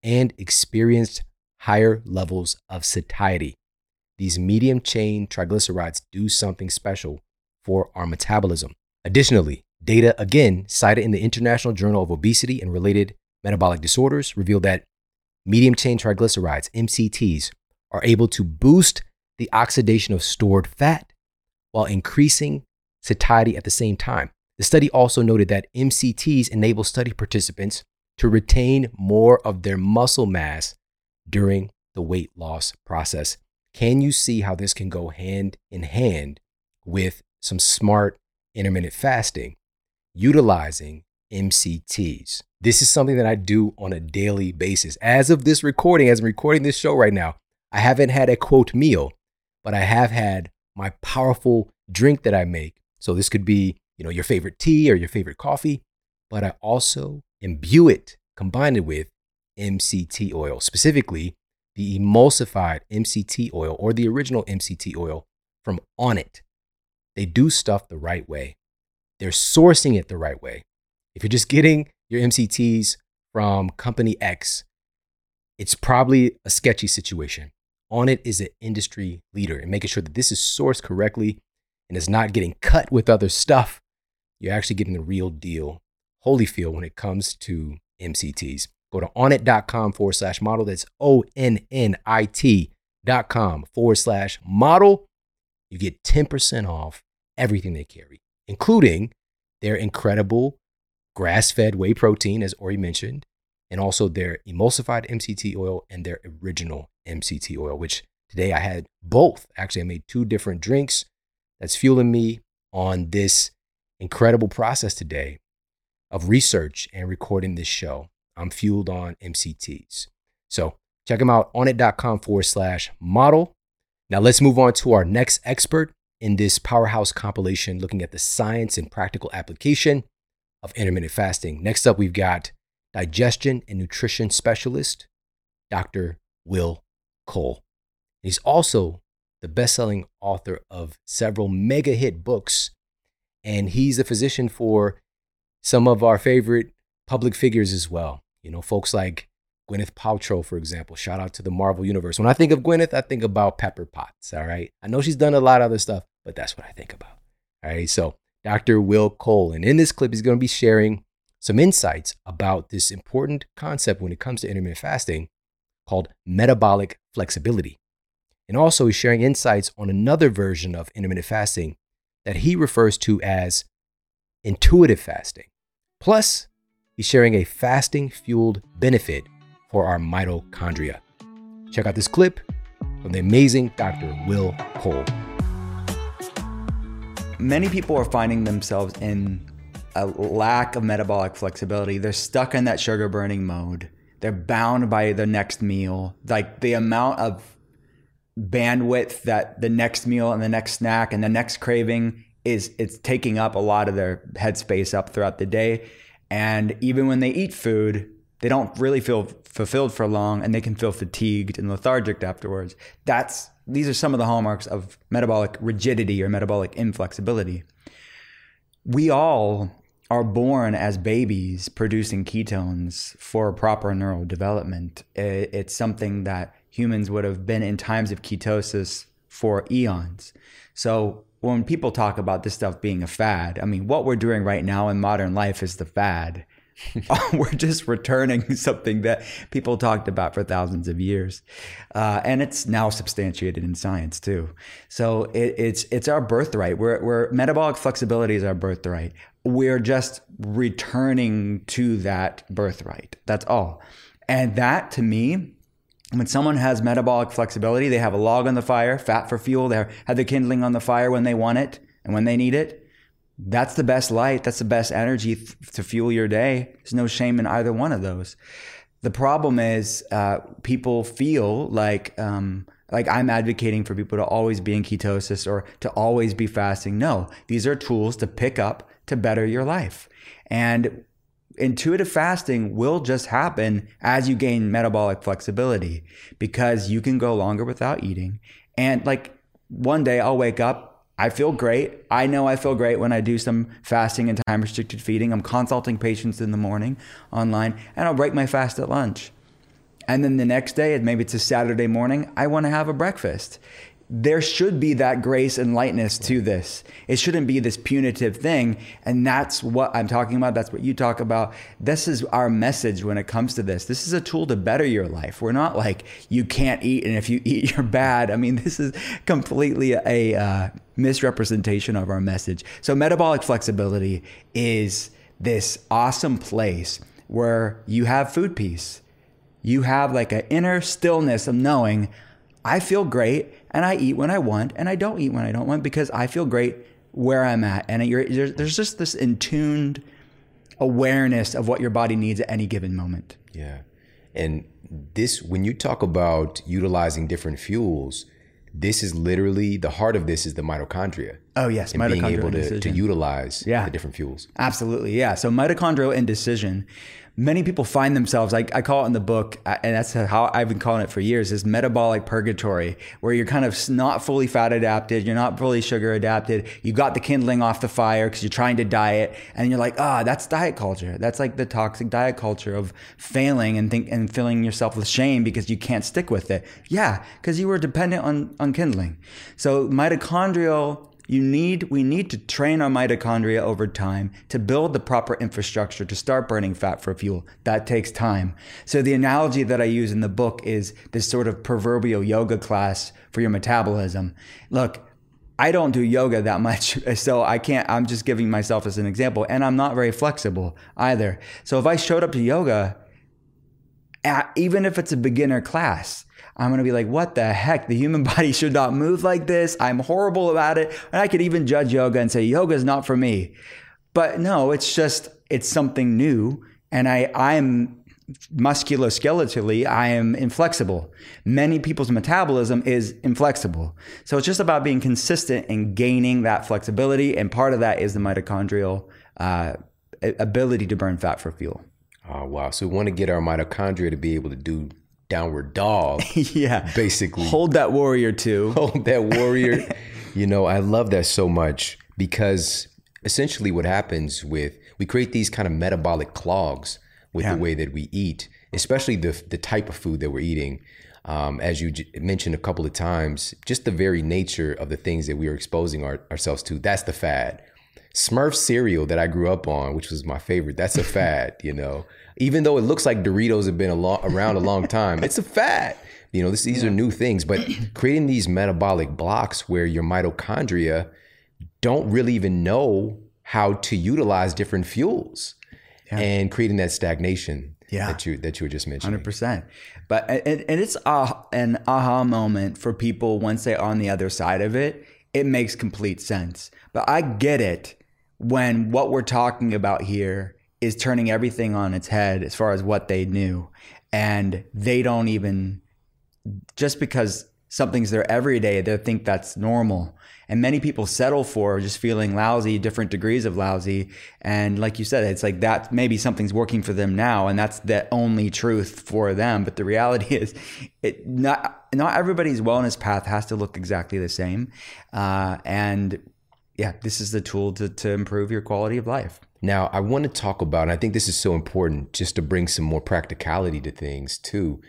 and experienced higher levels of satiety. These medium chain triglycerides do something special for our metabolism. Additionally, data again cited in the International Journal of Obesity and Related Metabolic Disorders revealed that medium chain triglycerides, MCTs, are able to boost the oxidation of stored fat while increasing satiety at the same time. The study also noted that MCTs enable study participants to retain more of their muscle mass during the weight loss process. Can you see how this can go hand in hand with some smart intermittent fasting utilizing MCTs? This is something that I do on a daily basis. As of this recording, as I'm recording this show right now, I haven't had a quote meal, but I have had my powerful drink that I make. So this could be, you know, your favorite tea or your favorite coffee, but I also imbue it, combine it with MCT oil, specifically the emulsified MCT oil or the original MCT oil from Onnit. They do stuff the right way. They're sourcing it the right way. If you're just getting your MCTs from company X, it's probably a sketchy situation. Onnit is an industry leader in making sure that this is sourced correctly and is not getting cut with other stuff. You're actually getting the real deal, Holyfield, when it comes to MCTs. Go to onnit.com forward slash model. That's O N N I T dot com forward slash model. You get 10% off everything they carry, including their incredible grass fed whey protein, as Ori mentioned, and also their emulsified MCT oil and their original MCT oil, which today I had both. Actually, I made two different drinks that's fueling me on this incredible process today of research and recording this show. I'm fueled on MCTs. So check them out onnit.com forward slash model. Now let's move on to our next expert in this powerhouse compilation looking at the science and practical application of intermittent fasting. Next up, we've got digestion and nutrition specialist, Dr. Will Cole. He's also the best selling author of several mega hit books, and he's a physician for some of our favorite public figures as well. You know, folks like Gwyneth Paltrow, for example. Shout out to the Marvel Universe. When I think of Gwyneth, I think about Pepper Potts. All right. I know she's done a lot of other stuff, but that's what I think about. All right. So, Dr. Will Cole. And in this clip, he's going to be sharing some insights about this important concept when it comes to intermittent fasting called metabolic flexibility. And also, he's sharing insights on another version of intermittent fasting that he refers to as intuitive fasting. Plus, he's sharing a fasting fueled benefit for our mitochondria. Check out this clip from the amazing Dr. Will Cole. Many people are finding themselves in a lack of metabolic flexibility. They're stuck in that sugar burning mode. They're bound by the next meal. Like the amount of bandwidth that the next meal and the next snack and the next craving is it's taking up a lot of their headspace up throughout the day. And even when they eat food, they don't really feel fulfilled for long and they can feel fatigued and lethargic afterwards. That's these are some of the hallmarks of metabolic rigidity or metabolic inflexibility. We all are born as babies producing ketones for proper neural development. It's something that humans would have been in times of ketosis for eons. So when people talk about this stuff being a fad, I mean, what we're doing right now in modern life is the fad. we're just returning something that people talked about for thousands of years, uh, and it's now substantiated in science too. So it, it's it's our birthright. We're, we're metabolic flexibility is our birthright. We're just returning to that birthright. That's all, and that to me when someone has metabolic flexibility, they have a log on the fire, fat for fuel, they have the kindling on the fire when they want it and when they need it. That's the best light. That's the best energy th- to fuel your day. There's no shame in either one of those. The problem is uh, people feel like um, like I'm advocating for people to always be in ketosis or to always be fasting. No, these are tools to pick up to better your life. And intuitive fasting will just happen as you gain metabolic flexibility because you can go longer without eating. And like one day I'll wake up, I feel great. I know I feel great when I do some fasting and time restricted feeding. I'm consulting patients in the morning online and I'll break my fast at lunch. And then the next day, maybe it's a Saturday morning, I want to have a breakfast. There should be that grace and lightness to this. It shouldn't be this punitive thing. And that's what I'm talking about. That's what you talk about. This is our message when it comes to this. This is a tool to better your life. We're not like, you can't eat, and if you eat, you're bad. I mean, this is completely a uh, misrepresentation of our message. So, metabolic flexibility is this awesome place where you have food peace. You have like an inner stillness of knowing I feel great and I eat when I want and I don't eat when I don't want because I feel great where I'm at. And there's just this intuned awareness of what your body needs at any given moment. Yeah. And this, when you talk about utilizing different fuels, this is literally the heart of this is the mitochondria. Oh yes, and being able to, to utilize yeah. the different fuels. Absolutely, yeah. So mitochondrial indecision many people find themselves I, I, call it in the book and that's how i've been calling it for years is metabolic purgatory where you're kind of not fully fat adapted you're not fully sugar adapted you got the kindling off the fire because you're trying to diet and you're like ah oh, that's diet culture. That's like the toxic diet culture of failing and think and filling yourself with shame because you can't stick with it. Yeah because you were dependent on on kindling. So mitochondrial you need, we need to train our mitochondria over time to build the proper infrastructure to start burning fat for fuel. That takes time. So the analogy that I use in the book is this sort of proverbial yoga class for your metabolism. Look, I don't do yoga that much, so I can't, I'm just giving myself as an example. And I'm not very flexible either. So if I showed up to yoga, even if it's a beginner class, I'm going to be like, what the heck? The human body should not move like this. I'm horrible about it. And I could even judge yoga and say, yoga is not for me. But no, it's just, it's something new. And I, I'm musculoskeletally, I am inflexible. Many people's metabolism is inflexible. So it's just about being consistent and gaining that flexibility. And part of that is the mitochondrial uh, ability to burn fat for fuel. Oh, wow. So we want to get our mitochondria to be able to do downward dog. yeah. Basically. Hold that warrior too. Hold that warrior. you know, I love that so much because essentially what happens with we create these kind of metabolic clogs with yeah. the way that we eat, especially the the type of food that we're eating. Um, as you j- mentioned a couple of times, just the very nature of the things that we are exposing our, ourselves to. That's the fad. Smurf cereal that I grew up on, which was my favorite. That's a fad, you know even though it looks like Doritos have been a around a long time, it's a fad. You know, this, these are new things, but creating these metabolic blocks where your mitochondria don't really even know how to utilize different fuels yeah. and creating that stagnation yeah. that you that you were just mentioning. 100%. But and, and it's a, an aha moment for people once they're on the other side of it. It makes complete sense. But I get it when what we're talking about here is turning everything on its head as far as what they knew. And they don't even, just because something's there every day, they think that's normal. And many people settle for just feeling lousy, different degrees of lousy. And like you said, it's like that maybe something's working for them now, and that's the only truth for them. But the reality is, it not not everybody's wellness path has to look exactly the same. Uh, and yeah, this is the tool to to improve your quality of life. Now, I want to talk about, and I think this is so important just to bring some more practicality to things too.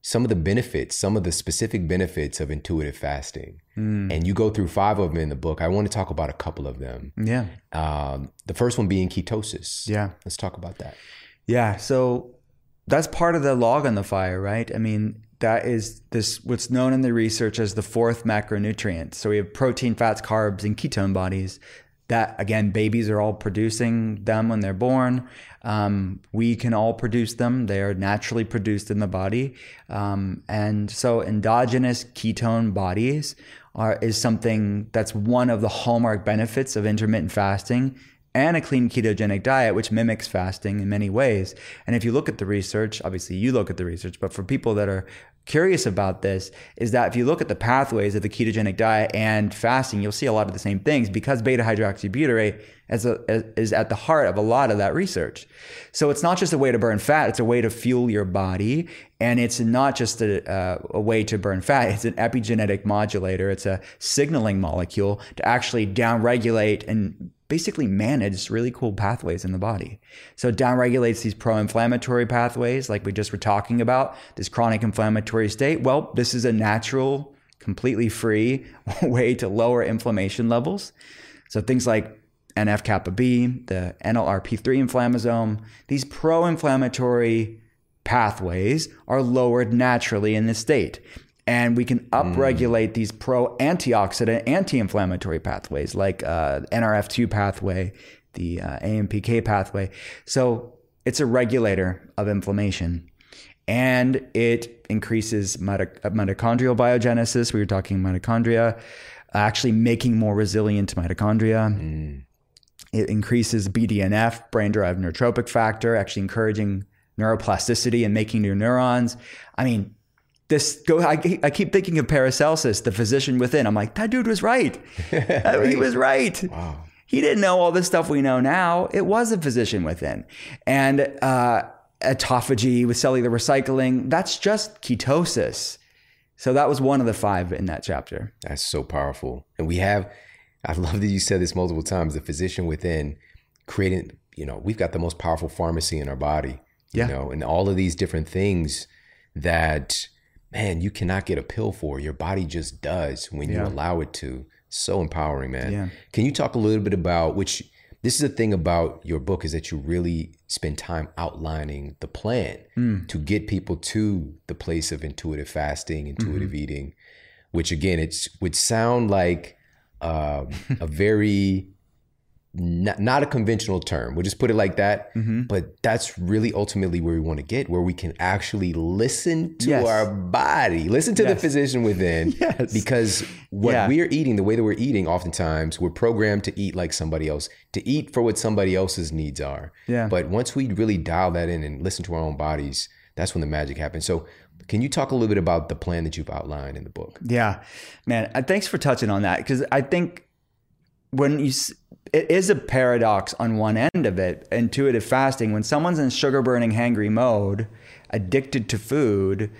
Some of the benefits, some of the specific benefits of intuitive fasting. Mm. And you go through five of them in the book. I want to talk about a couple of them. Yeah. Um, the first one being ketosis. Yeah. Let's talk about that. Yeah. So that's part of the log on the fire, right? I mean, that is this what's known in the research as the fourth macronutrient. So we have protein, fats, carbs, and ketone bodies that again babies are all producing them when they're born. Um, we can all produce them. They are naturally produced in the body. Um, and so endogenous ketone bodies are is something that's one of the hallmark benefits of intermittent fasting and a clean ketogenic diet, which mimics fasting in many ways. And if you look at the research, obviously you look at the research, but for people that are curious about this is that if you look at the pathways of the ketogenic diet and fasting, you'll see a lot of the same things because beta hydroxybutyrate is, is at the heart of a lot of that research. So it's not just a way to burn fat, it's a way to fuel your body. And it's not just a, uh, a way to burn fat, it's an epigenetic modulator, it's a signaling molecule to actually downregulate and basically manage really cool pathways in the body. So it downregulates these pro-inflammatory pathways like we just were talking about, this chronic inflammatory state. Well, this is a natural completely free way to lower inflammation levels. So things like NF kappa B, the NLRP3 inflammasome, these pro inflammatory pathways are lowered naturally in this state. And we can upregulate mm. these pro antioxidant, anti inflammatory pathways like uh, NRF2 pathway, the uh, AMPK pathway. So it's a regulator of inflammation and it increases mitochondrial biogenesis. We were talking mitochondria, actually making more resilient mitochondria. Mm. It increases BDNF, brain derived neurotrophic factor, actually encouraging neuroplasticity and making new neurons. I mean, this go. I, I keep thinking of Paracelsus, the physician within. I'm like, that dude was right. right. He was right. Wow. He didn't know all this stuff we know now. It was a physician within, and uh, autophagy with cellular recycling. That's just ketosis. So that was one of the five in that chapter. That's so powerful, and we have I love that you said this multiple times. The physician within creating, you know, we've got the most powerful pharmacy in our body, you yeah. know, and all of these different things that, man, you cannot get a pill for. Your body just does when yeah. you allow it to. So empowering, man. Yeah. Can you talk a little bit about which this is the thing about your book is that you really spend time outlining the plan mm. to get people to the place of intuitive fasting, intuitive mm-hmm. eating, which again, it would sound like um, a very not, not, a conventional term. We'll just put it like that. Mm-hmm. But that's really ultimately where we want to get, where we can actually listen to yes. our body, listen to yes. the physician within. yes. Because what yeah. we're eating, the way that we're eating, oftentimes we're programmed to eat like somebody else, to eat for what somebody else's needs are. Yeah. But once we really dial that in and listen to our own bodies, that's when the magic happens. So can you talk a little bit about the plan that you've outlined in the book? Yeah, man. Uh, thanks for touching on that because I think when you it is a paradox on one end of it intuitive fasting when someone's in sugar burning hangry mode addicted to food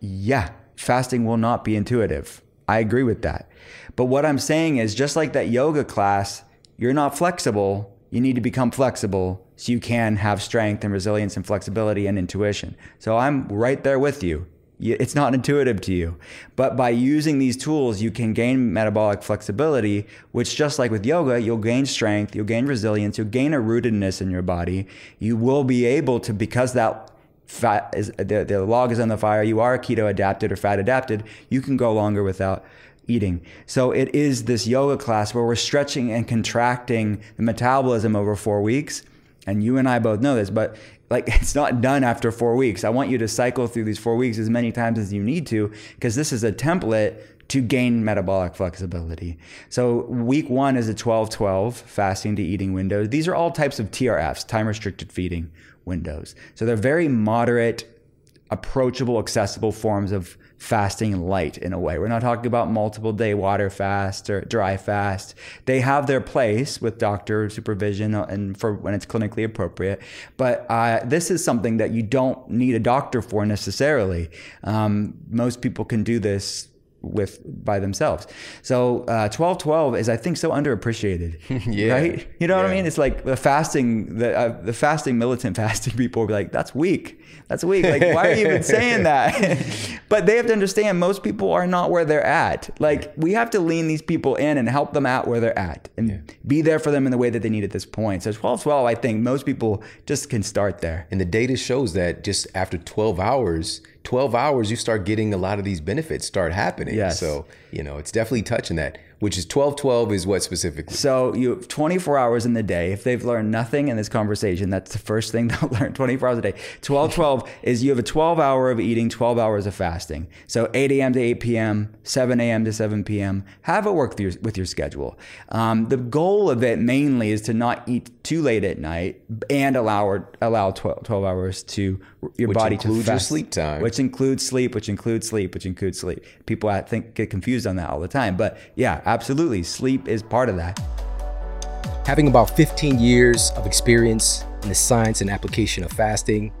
yeah fasting will not be intuitive i agree with that but what i'm saying is just like that yoga class you're not flexible you need to become flexible so you can have strength and resilience and flexibility and intuition. So I'm right there with you. It's not intuitive to you. But by using these tools, you can gain metabolic flexibility, which just like with yoga, you'll gain strength, you'll gain resilience, you'll gain a rootedness in your body. You will be able to, because that fat is the, the log is on the fire, you are keto adapted or fat adapted, you can go longer without eating. So it is this yoga class where we're stretching and contracting the metabolism over four weeks. And you and I both know this, but like it's not done after four weeks. I want you to cycle through these four weeks as many times as you need to, because this is a template to gain metabolic flexibility. So week one is a 12-12 fasting to eating window. These are all types of TRFs, time restricted feeding windows. So they're very moderate, approachable, accessible forms of fasting light in a way. We're not talking about multiple day water fast or dry fast. They have their place with doctor supervision and for when it's clinically appropriate. But uh, this is something that you don't need a doctor for necessarily. Um, most people can do this with by themselves. So uh, twelve twelve is I think so underappreciated. yeah. Right? You know yeah. what I mean? It's like the fasting the uh, the fasting militant fasting people will be like that's weak. That's weak. Like why are you even saying that? but they have to understand most people are not where they're at. Like we have to lean these people in and help them out where they're at and yeah. be there for them in the way that they need at this point. So twelve twelve I think most people just can start there. And the data shows that just after 12 hours 12 hours, you start getting a lot of these benefits start happening. Yes. So, you know, it's definitely touching that which is 12 12 is what specifically? So you have 24 hours in the day. If they've learned nothing in this conversation, that's the first thing they'll learn 24 hours a day. 12 12 is you have a 12 hour of eating, 12 hours of fasting. So 8 a.m. to 8 p.m., 7 a.m. to 7 p.m. Have it work with your, with your schedule. Um, the goal of it mainly is to not eat too late at night and allow allow 12, 12 hours to your which body to fast, your sleep time, which includes sleep, which includes sleep, which includes sleep. People I think get confused on that all the time, but yeah, absolutely. Sleep is part of that. Having about 15 years of experience in the science and application of fasting,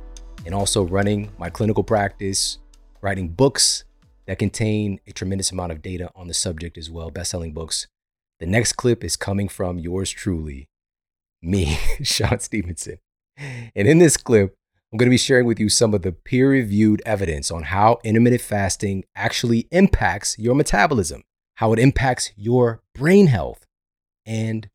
and also running my clinical practice, writing books that contain a tremendous amount of data on the subject as well, best selling books. The next clip is coming from yours truly, me, Shawn Stevenson. And in this clip, I'm going to be sharing with you some of the peer reviewed evidence on how intermittent fasting actually impacts your metabolism, how it impacts your brain health, and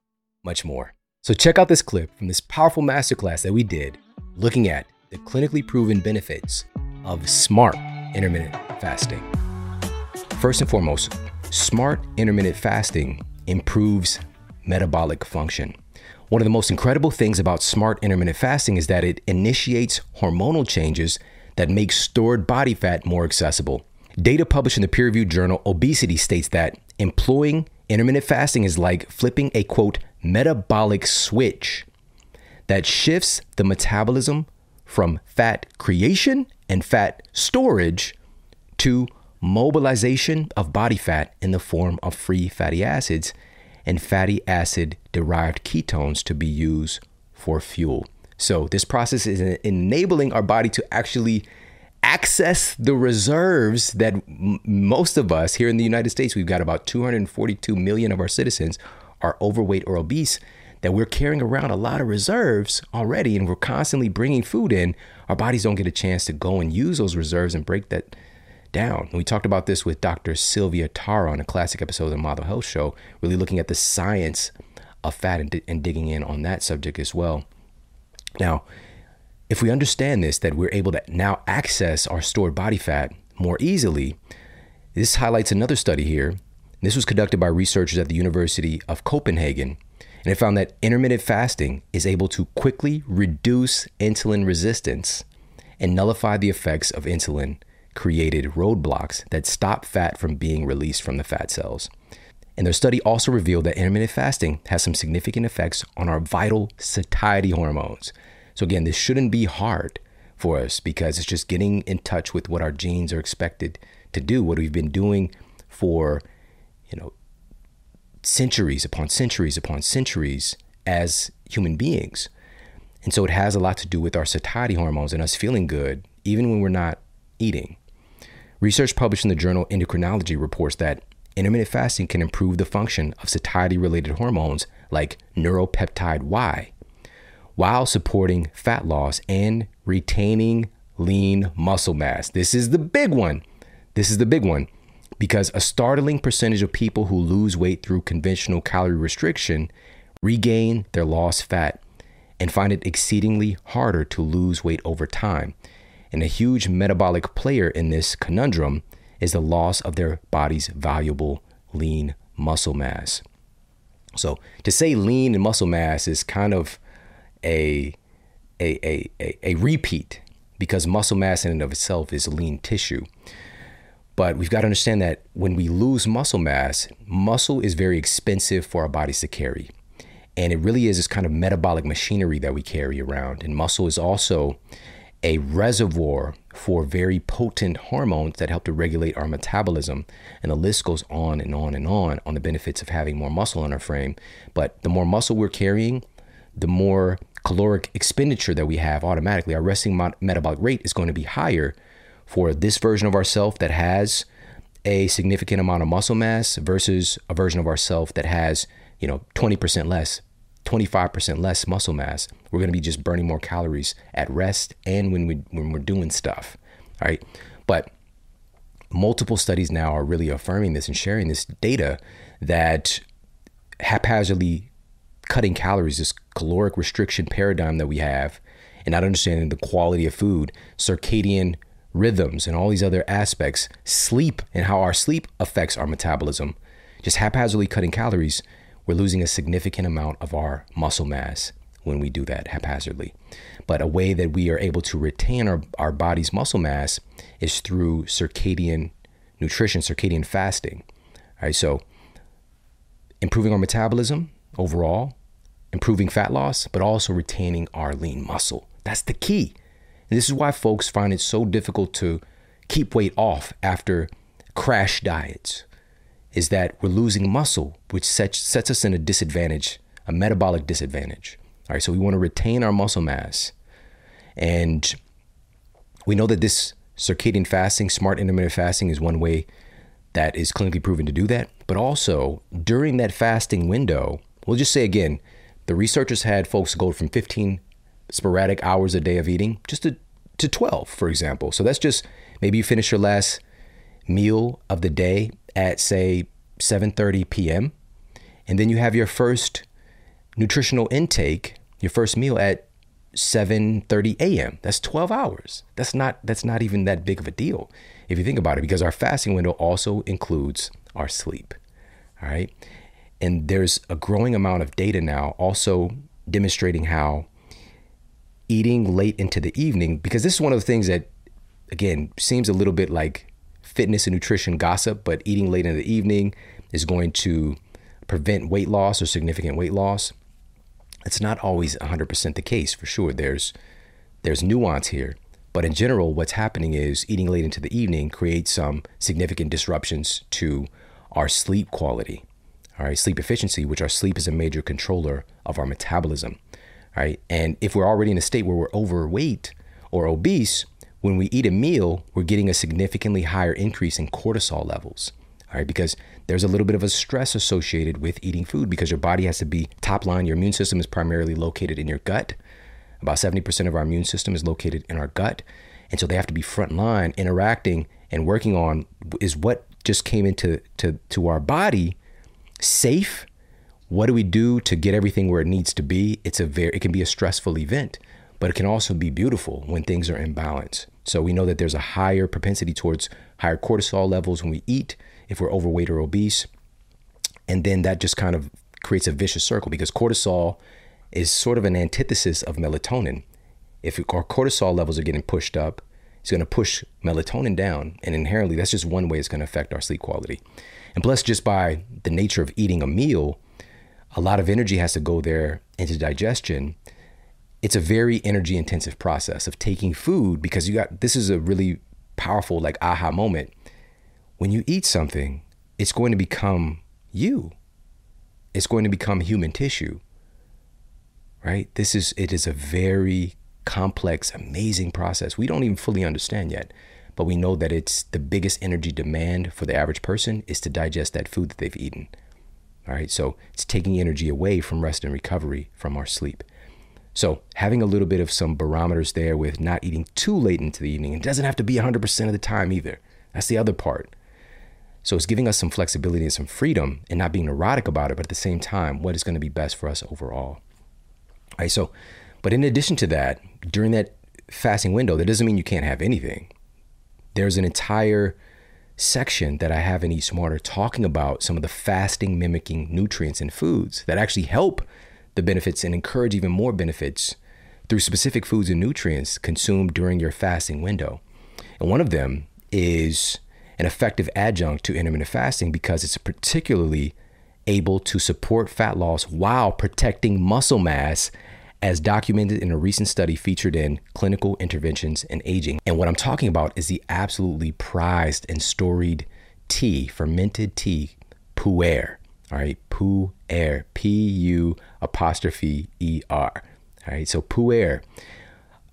much more. So, check out this clip from this powerful masterclass that we did looking at the clinically proven benefits of smart intermittent fasting. First and foremost, smart intermittent fasting improves metabolic function. One of the most incredible things about smart intermittent fasting is that it initiates hormonal changes that make stored body fat more accessible. Data published in the peer reviewed journal Obesity states that employing intermittent fasting is like flipping a quote metabolic switch that shifts the metabolism from fat creation and fat storage to mobilization of body fat in the form of free fatty acids and fatty acid derived ketones to be used for fuel. So, this process is enabling our body to actually access the reserves that m- most of us here in the United States, we've got about 242 million of our citizens are overweight or obese, that we're carrying around a lot of reserves already and we're constantly bringing food in. Our bodies don't get a chance to go and use those reserves and break that down. And we talked about this with Dr. Sylvia Tara on a classic episode of the Model Health Show, really looking at the science of fat and, and digging in on that subject as well. Now, if we understand this, that we're able to now access our stored body fat more easily, this highlights another study here. This was conducted by researchers at the University of Copenhagen, and it found that intermittent fasting is able to quickly reduce insulin resistance and nullify the effects of insulin created roadblocks that stop fat from being released from the fat cells. And their study also revealed that intermittent fasting has some significant effects on our vital satiety hormones. So, again, this shouldn't be hard for us because it's just getting in touch with what our genes are expected to do, what we've been doing for, you know, centuries upon centuries upon centuries as human beings. And so it has a lot to do with our satiety hormones and us feeling good, even when we're not eating. Research published in the journal Endocrinology reports that intermittent fasting can improve the function of satiety related hormones like neuropeptide Y while supporting fat loss and retaining lean muscle mass. This is the big one. This is the big one because a startling percentage of people who lose weight through conventional calorie restriction regain their lost fat and find it exceedingly harder to lose weight over time. And a huge metabolic player in this conundrum is the loss of their body's valuable lean muscle mass. So to say lean and muscle mass is kind of a a, a, a, a repeat because muscle mass in and of itself is lean tissue. But we've got to understand that when we lose muscle mass, muscle is very expensive for our bodies to carry. And it really is this kind of metabolic machinery that we carry around. And muscle is also a reservoir for very potent hormones that help to regulate our metabolism. And the list goes on and on and on on the benefits of having more muscle in our frame. But the more muscle we're carrying, the more caloric expenditure that we have automatically. Our resting metabolic rate is going to be higher for this version of ourself that has a significant amount of muscle mass versus a version of ourself that has, you know, 20% less 25% less muscle mass, we're going to be just burning more calories at rest and when we when we're doing stuff. Right? But multiple studies now are really affirming this and sharing this data that haphazardly cutting calories, this caloric restriction paradigm that we have, and not understanding the quality of food, circadian rhythms, and all these other aspects, sleep and how our sleep affects our metabolism, just haphazardly cutting calories we're losing a significant amount of our muscle mass when we do that haphazardly. But a way that we are able to retain our, our body's muscle mass is through circadian nutrition, circadian fasting. All right, so improving our metabolism overall, improving fat loss, but also retaining our lean muscle. That's the key. And this is why folks find it so difficult to keep weight off after crash diets is that we're losing muscle, which sets, sets us in a disadvantage, a metabolic disadvantage. All right, so we want to retain our muscle mass. And we know that this circadian fasting, smart intermittent fasting, is one way that is clinically proven to do that. But also, during that fasting window, we'll just say again, the researchers had folks go from 15 sporadic hours a day of eating, just to to 12, for example. So that's just maybe you finish your last meal of the day at say 7:30 p.m. and then you have your first nutritional intake, your first meal at 7:30 a.m. That's 12 hours. That's not that's not even that big of a deal if you think about it because our fasting window also includes our sleep. All right? And there's a growing amount of data now also demonstrating how eating late into the evening because this is one of the things that again seems a little bit like fitness and nutrition gossip, but eating late in the evening is going to prevent weight loss or significant weight loss. It's not always 100% the case for sure. There's there's nuance here, but in general what's happening is eating late into the evening creates some significant disruptions to our sleep quality. All right, sleep efficiency, which our sleep is a major controller of our metabolism. Right? And if we're already in a state where we're overweight or obese, when we eat a meal, we're getting a significantly higher increase in cortisol levels. All right, because there's a little bit of a stress associated with eating food because your body has to be top line. Your immune system is primarily located in your gut. About 70% of our immune system is located in our gut. And so they have to be front line interacting and working on is what just came into to, to our body safe. What do we do to get everything where it needs to be? It's a very it can be a stressful event, but it can also be beautiful when things are in balance. So we know that there's a higher propensity towards higher cortisol levels when we eat if we're overweight or obese. And then that just kind of creates a vicious circle because cortisol is sort of an antithesis of melatonin. If our cortisol levels are getting pushed up, it's going to push melatonin down. And inherently, that's just one way it's going to affect our sleep quality. And plus, just by the nature of eating a meal, a lot of energy has to go there into digestion. It's a very energy intensive process of taking food because you got this is a really powerful, like, aha moment when you eat something, it's going to become you. It's going to become human tissue. Right? This is it is a very complex, amazing process. We don't even fully understand yet, but we know that it's the biggest energy demand for the average person is to digest that food that they've eaten. All right? So, it's taking energy away from rest and recovery from our sleep. So, having a little bit of some barometers there with not eating too late into the evening, it doesn't have to be 100% of the time either. That's the other part. So it's giving us some flexibility and some freedom and not being neurotic about it, but at the same time, what is going to be best for us overall. All right. So, but in addition to that, during that fasting window, that doesn't mean you can't have anything. There's an entire section that I have in Eat Smarter talking about some of the fasting mimicking nutrients in foods that actually help the benefits and encourage even more benefits through specific foods and nutrients consumed during your fasting window. And one of them is an effective adjunct to intermittent fasting because it's particularly able to support fat loss while protecting muscle mass as documented in a recent study featured in Clinical Interventions in Aging. And what I'm talking about is the absolutely prized and storied tea, fermented tea, pu'er. All right, pu'er, P U apostrophe E R. All right, so pu'er.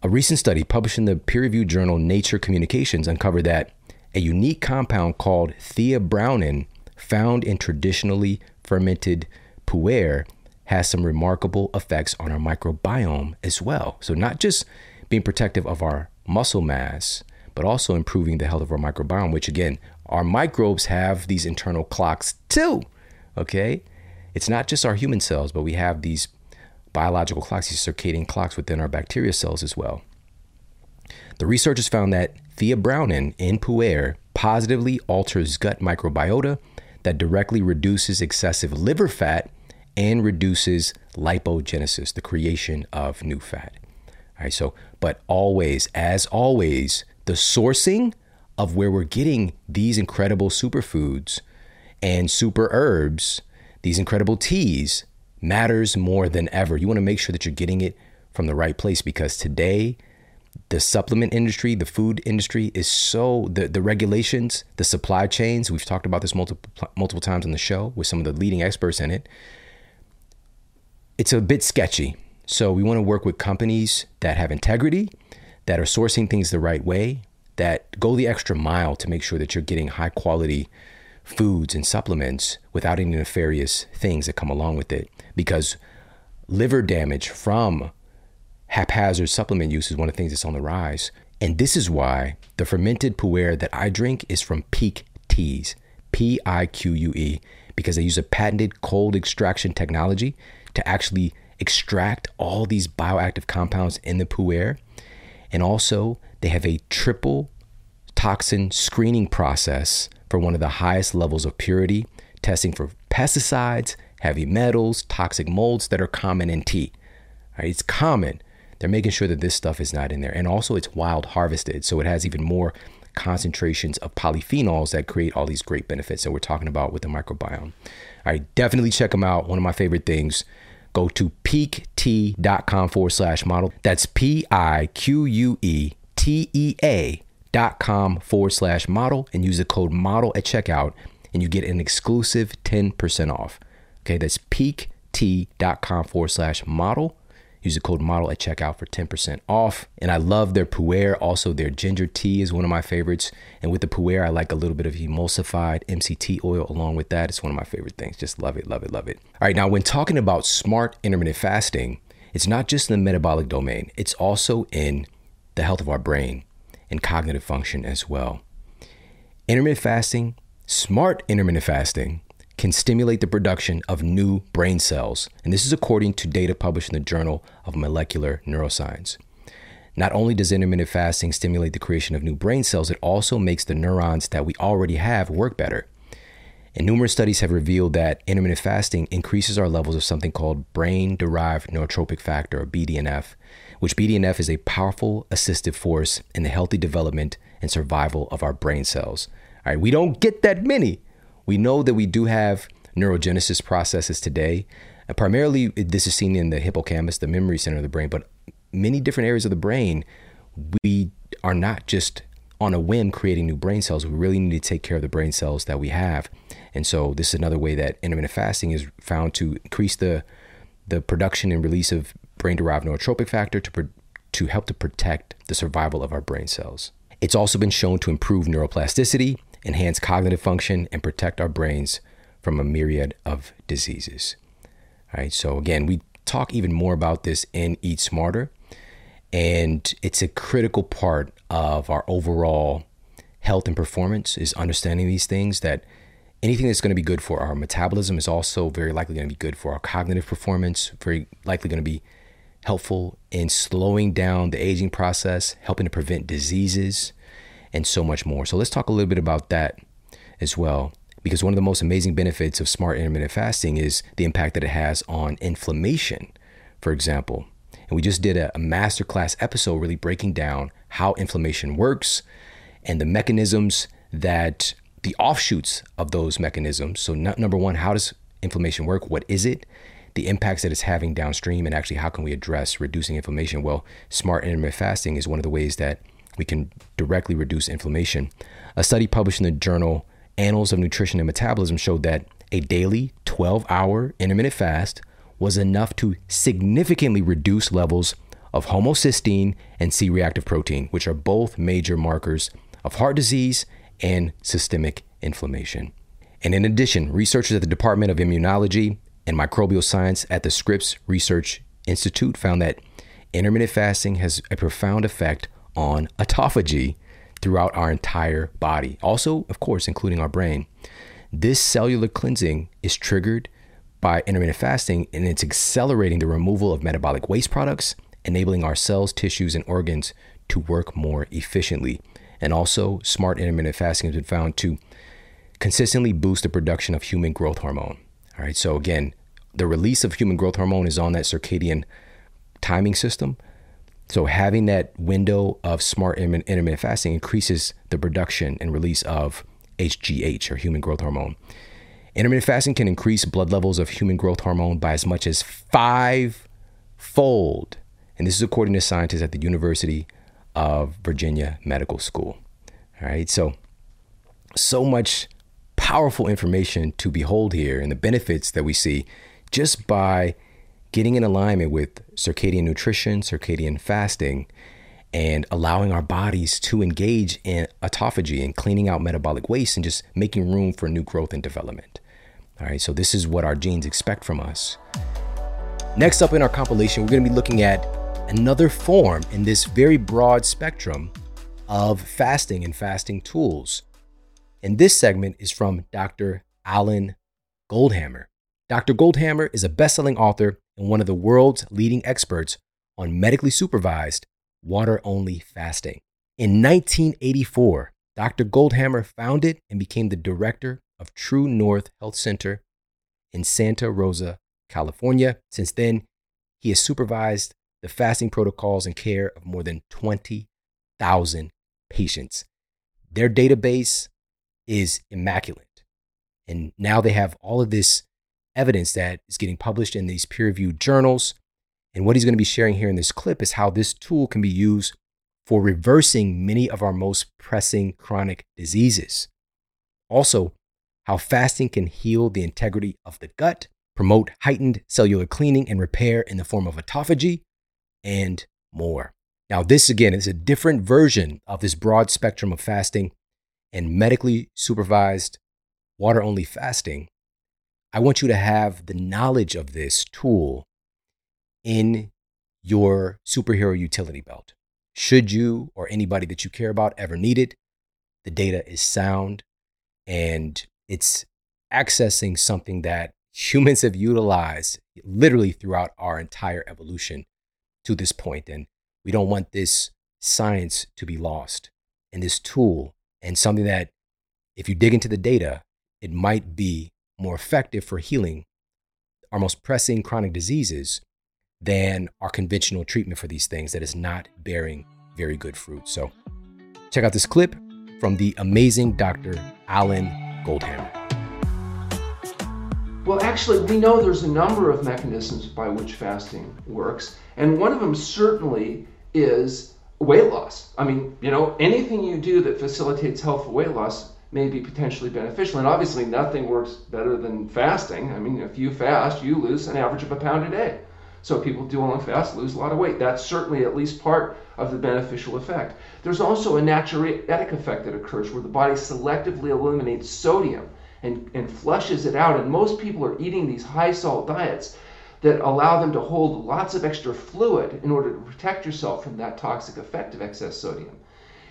A recent study published in the peer reviewed journal Nature Communications uncovered that a unique compound called theabrownin found in traditionally fermented pu'er has some remarkable effects on our microbiome as well. So not just being protective of our muscle mass, but also improving the health of our microbiome, which again, our microbes have these internal clocks too. Okay? It's not just our human cells, but we have these biological clocks, these circadian clocks within our bacteria cells as well. The researchers found that theabrownin in pu'er positively alters gut microbiota that directly reduces excessive liver fat and reduces lipogenesis, the creation of new fat. All right, so, but always, as always, the sourcing of where we're getting these incredible superfoods and super herbs, these incredible teas, matters more than ever. You want to make sure that you're getting it from the right place because today the supplement industry, the food industry is so the the regulations, the supply chains. We've talked about this multiple multiple times on the show with some of the leading experts in it. It's a bit sketchy. So we want to work with companies that have integrity, that are sourcing things the right way, that go the extra mile to make sure that you're getting high quality foods and supplements without any nefarious things that come along with it. Because liver damage from haphazard supplement use is one of the things that's on the rise. And this is why the fermented pu'er that I drink is from Pique Teas, P I Q U E, because they use a patented cold extraction technology to actually extract all these bioactive compounds in the pu'er. And also, they have a triple toxin screening process for one of the highest levels of purity, testing for pesticides, heavy metals, toxic molds that are common in tea. Right? It's common. They're making sure that this stuff is not in there. And also, it's wild harvested, so it has even more concentrations of polyphenols that create all these great benefits that we're talking about with the microbiome. All right, definitely check them out. One of my favorite things. Go to piquetea.com forward slash model. That's P I Q U E T E A dot com forward slash model and use the code model at checkout and you get an exclusive 10% off. Okay, that's piquetea.com forward slash model Use the code model at checkout for 10% off. And I love their pu'er. Also, their ginger tea is one of my favorites. And with the pu'er, I like a little bit of emulsified MCT oil along with that. It's one of my favorite things. Just love it, love it, love it. All right, now when talking about smart intermittent fasting, it's not just in the metabolic domain, it's also in the health of our brain and cognitive function as well. Intermittent fasting, smart intermittent fasting, can stimulate the production of new brain cells. And this is according to data published in the Journal of Molecular Neuroscience. Not only does intermittent fasting stimulate the creation of new brain cells, it also makes the neurons that we already have work better. And numerous studies have revealed that intermittent fasting increases our levels of something called brain derived neurotrophic factor, or BDNF, which BDNF is a powerful assistive force in the healthy development and survival of our brain cells. All right, we don't get that many, we know that we do have neurogenesis processes today. And primarily, this is seen in the hippocampus, the memory center of the brain, but many different areas of the brain, we are not just on a whim creating new brain cells. We really need to take care of the brain cells that we have. And so, this is another way that intermittent fasting is found to increase the the production and release of brain derived neurotrophic factor to, to help to protect the survival of our brain cells. It's also been shown to improve neuroplasticity enhance cognitive function, and protect our brains from a myriad of diseases. All right, so again, we talk even more about this in Eat Smarter, and it's a critical part of our overall health and performance is understanding these things that anything that's going to be good for our metabolism is also very likely going to be good for our cognitive performance, very likely going to be helpful in slowing down the aging process, helping to prevent diseases, and so much more. So let's talk a little bit about that as well. Because one of the most amazing benefits of smart intermittent fasting is the impact that it has on inflammation, for example. And we just did a, a masterclass episode really breaking down how inflammation works and the mechanisms that the offshoots of those mechanisms. So, number one, how does inflammation work? What is it? The impacts that it's having downstream, and actually, how can we address reducing inflammation? Well, smart intermittent fasting is one of the ways that we can directly reduce inflammation. A study published in the journal Annals of Nutrition and Metabolism showed that a daily 12 hour intermittent fast was enough to significantly reduce levels of homocysteine and C reactive protein, which are both major markers of heart disease and systemic inflammation. And in addition, researchers at the Department of Immunology and Microbial Science at the Scripps Research Institute found that intermittent fasting has a profound effect on autophagy throughout our entire body. Also, of course, including our brain. This cellular cleansing is triggered by intermittent fasting and it's accelerating the removal of metabolic waste products, enabling our cells, tissues, and organs to work more efficiently. And also, smart intermittent fasting has been found to consistently boost the production of human growth hormone. All right, so again, the release of human growth hormone is on that circadian timing system, so having that window of smart intermittent fasting increases the production and release of HGH or human growth hormone. Intermittent fasting can increase blood levels of human growth hormone by as much as five fold. And this is according to scientists at the University of Virginia Medical School. All right. So, so much powerful information to behold here and the benefits that we see just by getting in alignment with circadian nutrition, circadian fasting, and allowing our bodies to engage in autophagy and cleaning out metabolic waste and just making room for new growth and development. All right, so this is what our genes expect from us. Next up in our compilation, we're going to be looking at another form in this very broad spectrum of fasting and fasting tools. And this segment is from Dr. Alan Goldhamer. Dr. Goldhamer is a best selling author and one of the world's leading experts on medically supervised water only fasting. In 1984, Dr. Goldhamer founded and became the director of True North Health Center in Santa Rosa, California. Since then, he has supervised the fasting protocols and care of more than 20,000 patients. Their database is immaculate. And now they have all of this evidence that is getting published in these peer reviewed journals. And what he's going to be sharing here in this clip is how this tool can be used for reversing many of our most pressing chronic diseases. Also, how fasting can heal the integrity of the gut, promote heightened cellular cleaning and repair in the form of autophagy, and more. Now, this again is a different version of this broad spectrum of fasting and medically supervised water only fasting I want you to have the knowledge of this tool in your superhero utility belt. Should you or anybody that you care about ever need it, the data is sound and it's accessing something that humans have utilized literally throughout our entire evolution to this point. And we don't want this science to be lost. And this tool, and something that, if you dig into the data, it might be more effective for healing our most pressing chronic diseases than our conventional treatment for these things that is not bearing very good fruit. So, check out this clip from the amazing Dr. Alan Goldhamer. Well, actually, we know there's a number of mechanisms by which fasting works, and one of them certainly is weight loss. I mean, you know, anything you do that facilitates healthful weight loss may be potentially beneficial. And obviously, nothing works better than fasting. I mean, if you fast, you lose an average of a pound a day. So people do on fast lose a lot of weight. That's certainly at least part of the beneficial effect. There's also a natriuretic effect that occurs where the body selectively eliminates sodium and, and flushes it out. And most people are eating these high salt diets that allow them to hold lots of extra fluid in order to protect yourself from that toxic effect of excess sodium.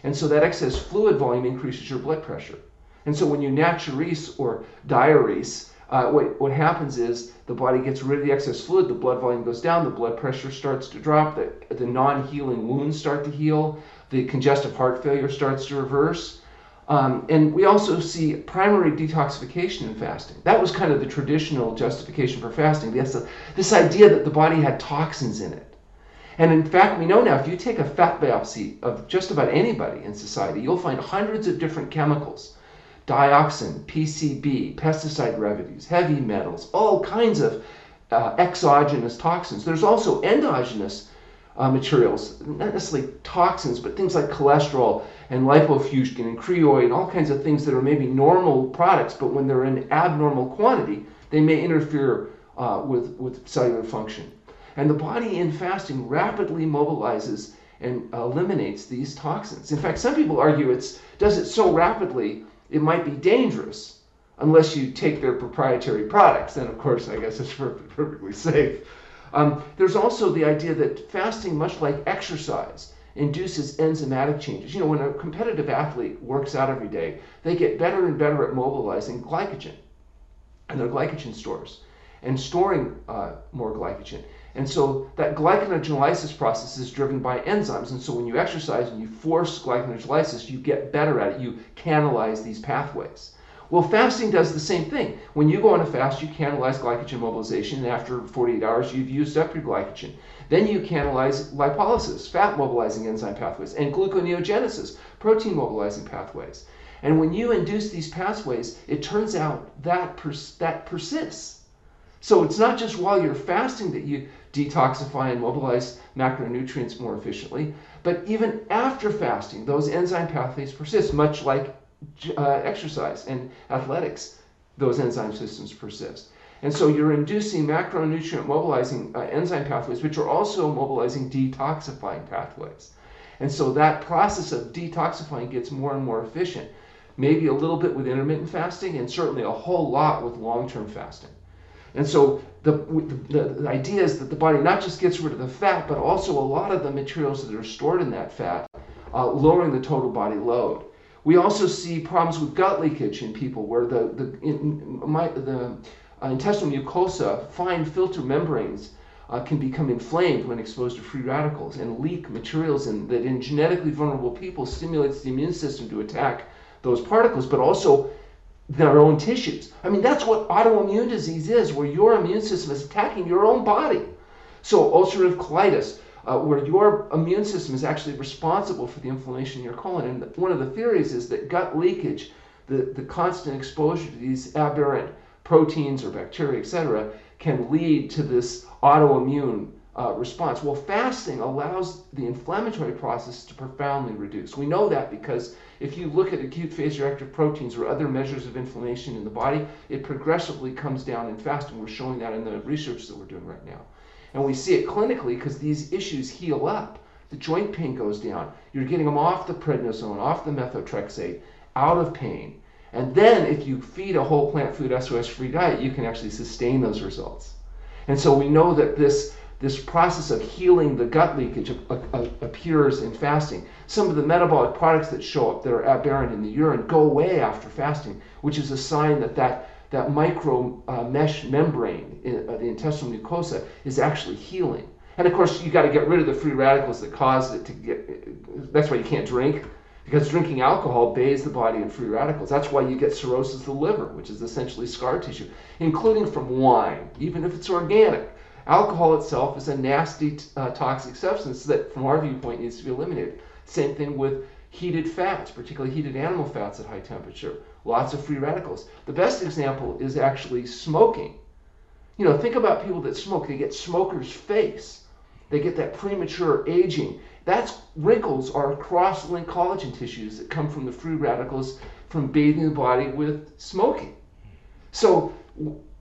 And so that excess fluid volume increases your blood pressure. And so when you natriuresis or diurese, uh, what, what happens is the body gets rid of the excess fluid, the blood volume goes down, the blood pressure starts to drop, the, the non healing wounds start to heal, the congestive heart failure starts to reverse. Um, and we also see primary detoxification in fasting. That was kind of the traditional justification for fasting. This, this idea that the body had toxins in it. And in fact, we know now if you take a fat biopsy of just about anybody in society, you'll find hundreds of different chemicals dioxin, PCB, pesticide residues, heavy metals, all kinds of uh, exogenous toxins. There's also endogenous uh, materials, not necessarily toxins, but things like cholesterol and lipofuscin and ceroid and all kinds of things that are maybe normal products, but when they're in abnormal quantity, they may interfere uh, with, with cellular function. And the body in fasting rapidly mobilizes and eliminates these toxins. In fact, some people argue it does it so rapidly it might be dangerous unless you take their proprietary products. Then, of course, I guess it's perfectly safe. Um, there's also the idea that fasting, much like exercise, induces enzymatic changes. You know, when a competitive athlete works out every day, they get better and better at mobilizing glycogen and their glycogen stores and storing uh, more glycogen. And so that glycogenolysis process is driven by enzymes. And so when you exercise and you force glycogenolysis, you get better at it. You canalize these pathways. Well, fasting does the same thing. When you go on a fast, you canalize glycogen mobilization, and after 48 hours, you've used up your glycogen. Then you canalize lipolysis, fat mobilizing enzyme pathways, and gluconeogenesis, protein mobilizing pathways. And when you induce these pathways, it turns out that pers- that persists. So it's not just while you're fasting that you detoxify and mobilize macronutrients more efficiently. But even after fasting, those enzyme pathways persist, much like uh, exercise and athletics, those enzyme systems persist. And so you're inducing macronutrient mobilizing uh, enzyme pathways, which are also mobilizing detoxifying pathways. And so that process of detoxifying gets more and more efficient, maybe a little bit with intermittent fasting, and certainly a whole lot with long term fasting. And so the, the, the, idea is that the body not just gets rid of the fat, but also a lot of the materials that are stored in that fat uh, lowering the total body load. We also see problems with gut leakage in people where the, the, in, my, the uh, intestinal mucosa, fine filter membranes, uh, can become inflamed when exposed to free radicals and leak materials in, that in genetically vulnerable people stimulates the immune system to attack those particles, but also their own tissues. I mean, that's what autoimmune disease is, where your immune system is attacking your own body. So, ulcerative colitis, uh, where your immune system is actually responsible for the inflammation in your colon. And one of the theories is that gut leakage, the, the constant exposure to these aberrant proteins or bacteria, etc., can lead to this autoimmune uh, response. Well, fasting allows the inflammatory process to profoundly reduce. We know that because if you look at acute phase reactive proteins or other measures of inflammation in the body, it progressively comes down in fasting. We're showing that in the research that we're doing right now. And we see it clinically because these issues heal up. The joint pain goes down. You're getting them off the prednisone, off the methotrexate, out of pain. And then if you feed a whole plant food SOS free diet, you can actually sustain those results. And so we know that this this process of healing the gut leakage appears in fasting. Some of the metabolic products that show up that are aberrant in the urine go away after fasting, which is a sign that that, that micro uh, mesh membrane in uh, the intestinal mucosa is actually healing. And of course, you got to get rid of the free radicals that cause it to get. That's why you can't drink, because drinking alcohol bathes the body in free radicals. That's why you get cirrhosis of the liver, which is essentially scar tissue, including from wine, even if it's organic. Alcohol itself is a nasty, uh, toxic substance that, from our viewpoint, needs to be eliminated. Same thing with heated fats, particularly heated animal fats at high temperature. Lots of free radicals. The best example is actually smoking. You know, think about people that smoke. They get smoker's face. They get that premature aging. That's wrinkles are cross-linked collagen tissues that come from the free radicals from bathing the body with smoking. So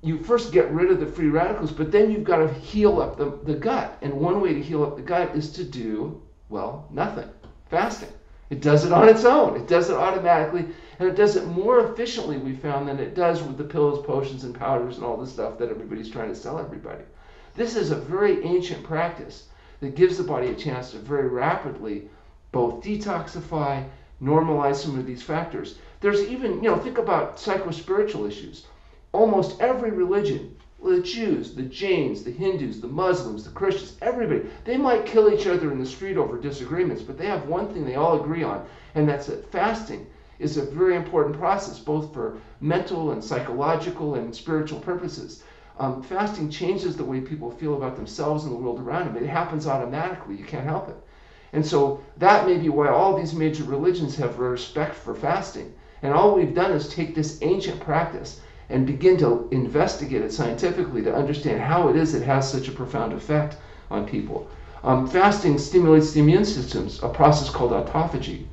you first get rid of the free radicals, but then you've got to heal up the, the gut. And one way to heal up the gut is to do, well, nothing fasting. It does it on its own, it does it automatically, and it does it more efficiently, we found, than it does with the pills, potions, and powders and all the stuff that everybody's trying to sell everybody. This is a very ancient practice that gives the body a chance to very rapidly both detoxify, normalize some of these factors. There's even, you know, think about psychospiritual issues almost every religion, the Jews, the Jains, the Hindus, the Muslims, the Christians, everybody, they might kill each other in the street over disagreements, but they have one thing they all agree on, and that's that fasting is a very important process, both for mental and psychological and spiritual purposes. Um, fasting changes the way people feel about themselves and the world around them. It happens automatically, you can't help it. And so that may be why all these major religions have respect for fasting. And all we've done is take this ancient practice and begin to investigate it scientifically to understand how it is it has such a profound effect on people. Um, fasting stimulates the immune systems, a process called autophagy.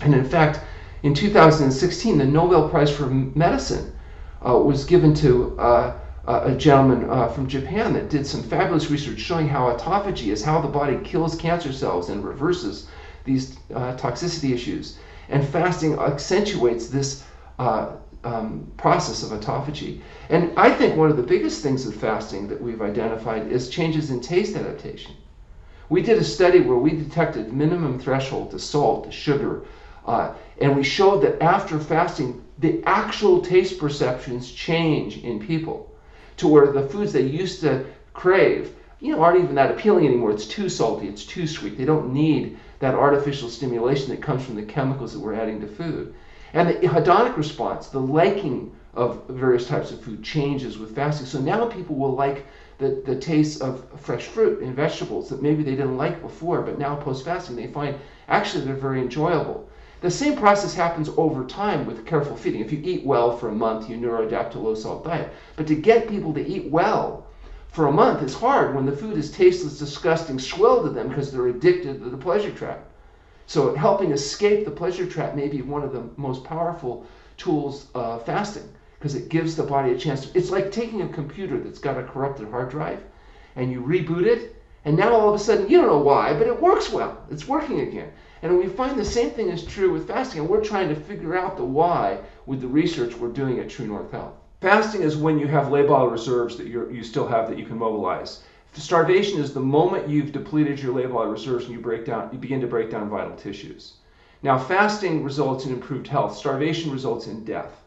And in fact, in 2016, the Nobel Prize for Medicine uh, was given to uh, a gentleman uh, from Japan that did some fabulous research showing how autophagy is how the body kills cancer cells and reverses these uh, toxicity issues. And fasting accentuates this uh, um, process of autophagy. And I think one of the biggest things with fasting that we've identified is changes in taste adaptation. We did a study where we detected minimum threshold to salt, to sugar, uh, and we showed that after fasting, the actual taste perceptions change in people to where the foods they used to crave, you know, aren't even that appealing anymore. It's too salty, it's too sweet. They don't need that artificial stimulation that comes from the chemicals that we're adding to food. And the hedonic response, the liking of various types of food changes with fasting. So now people will like the, the taste of fresh fruit and vegetables that maybe they didn't like before, but now post fasting they find actually they're very enjoyable. The same process happens over time with careful feeding. If you eat well for a month, you neuroadapt to low salt diet. But to get people to eat well for a month is hard when the food is tasteless, disgusting, swill to them because they're addicted to the pleasure trap. So helping escape the pleasure trap may be one of the most powerful tools of fasting because it gives the body a chance. To, it's like taking a computer that's got a corrupted hard drive and you reboot it, and now all of a sudden you don't know why, but it works well. It's working again. And we find the same thing is true with fasting, and we're trying to figure out the why with the research we're doing at True North Health. Fasting is when you have labile reserves that you you still have that you can mobilize. Starvation is the moment you've depleted your labile reserves and you break down, you begin to break down vital tissues. Now, fasting results in improved health. Starvation results in death.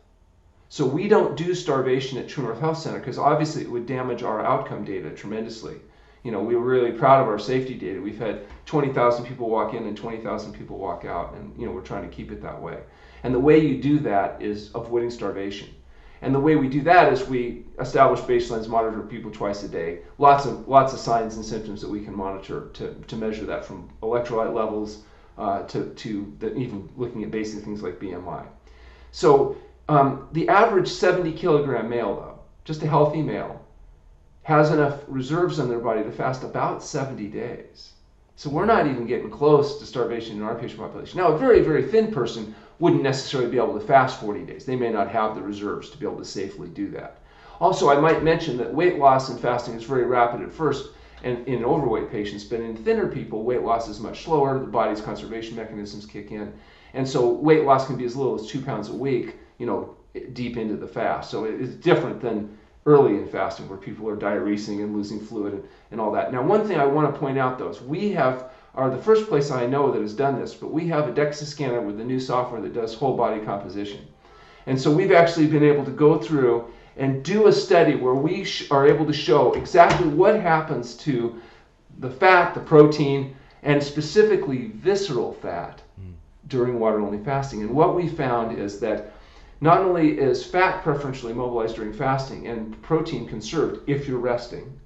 So we don't do starvation at True North Health Center because obviously it would damage our outcome data tremendously. You know, we were really proud of our safety data. We've had 20,000 people walk in and 20,000 people walk out, and you know we're trying to keep it that way. And the way you do that is avoiding starvation. And the way we do that is we establish baselines, monitor people twice a day. Lots of lots of signs and symptoms that we can monitor to, to measure that from electrolyte levels uh, to, to the, even looking at basic things like BMI. So um, the average 70 kilogram male, though, just a healthy male, has enough reserves in their body to fast about 70 days. So we're not even getting close to starvation in our patient population. Now, a very, very thin person wouldn't necessarily be able to fast 40 days. They may not have the reserves to be able to safely do that. Also, I might mention that weight loss in fasting is very rapid at first and in overweight patients, but in thinner people, weight loss is much slower. The body's conservation mechanisms kick in. And so weight loss can be as little as two pounds a week, you know, deep into the fast. So it's different than early in fasting where people are diuresing and losing fluid and, and all that. Now, one thing I want to point out though is we have are the first place I know that has done this, but we have a DEXA scanner with the new software that does whole body composition. And so we've actually been able to go through and do a study where we sh- are able to show exactly what happens to the fat, the protein, and specifically visceral fat mm. during water only fasting. And what we found is that not only is fat preferentially mobilized during fasting and protein conserved if you're resting,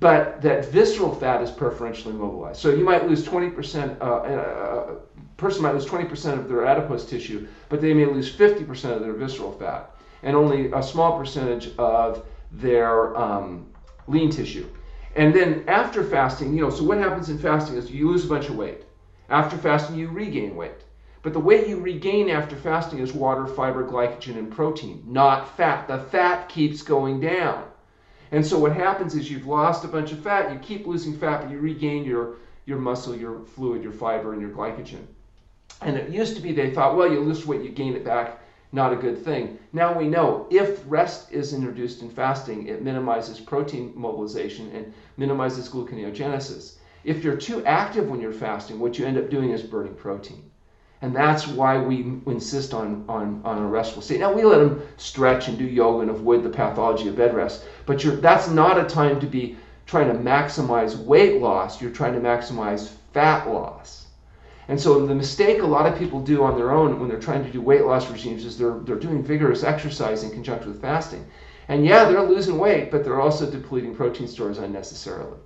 but that visceral fat is preferentially mobilized. So you might lose 20%, uh, a person might lose 20% of their adipose tissue, but they may lose 50% of their visceral fat and only a small percentage of their um, lean tissue. And then after fasting, you know, so what happens in fasting is you lose a bunch of weight. After fasting, you regain weight. But the weight you regain after fasting is water, fiber, glycogen, and protein, not fat. The fat keeps going down. And so what happens is you've lost a bunch of fat, you keep losing fat, but you regain your, your muscle, your fluid, your fiber, and your glycogen. And it used to be they thought, well, you lose weight, you gain it back, not a good thing. Now we know if rest is introduced in fasting, it minimizes protein mobilization and minimizes gluconeogenesis. If you're too active when you're fasting, what you end up doing is burning protein. And that's why we insist on, on, on a restful state. Now, we let them stretch and do yoga and avoid the pathology of bed rest, but that's not a time to be trying to maximize weight loss. You're trying to maximize fat loss. And so the mistake a lot of people do on their own when they're trying to do weight loss regimes is they're, they're doing vigorous exercise in conjunction with fasting. And yeah, they're losing weight, but they're also depleting protein stores unnecessarily.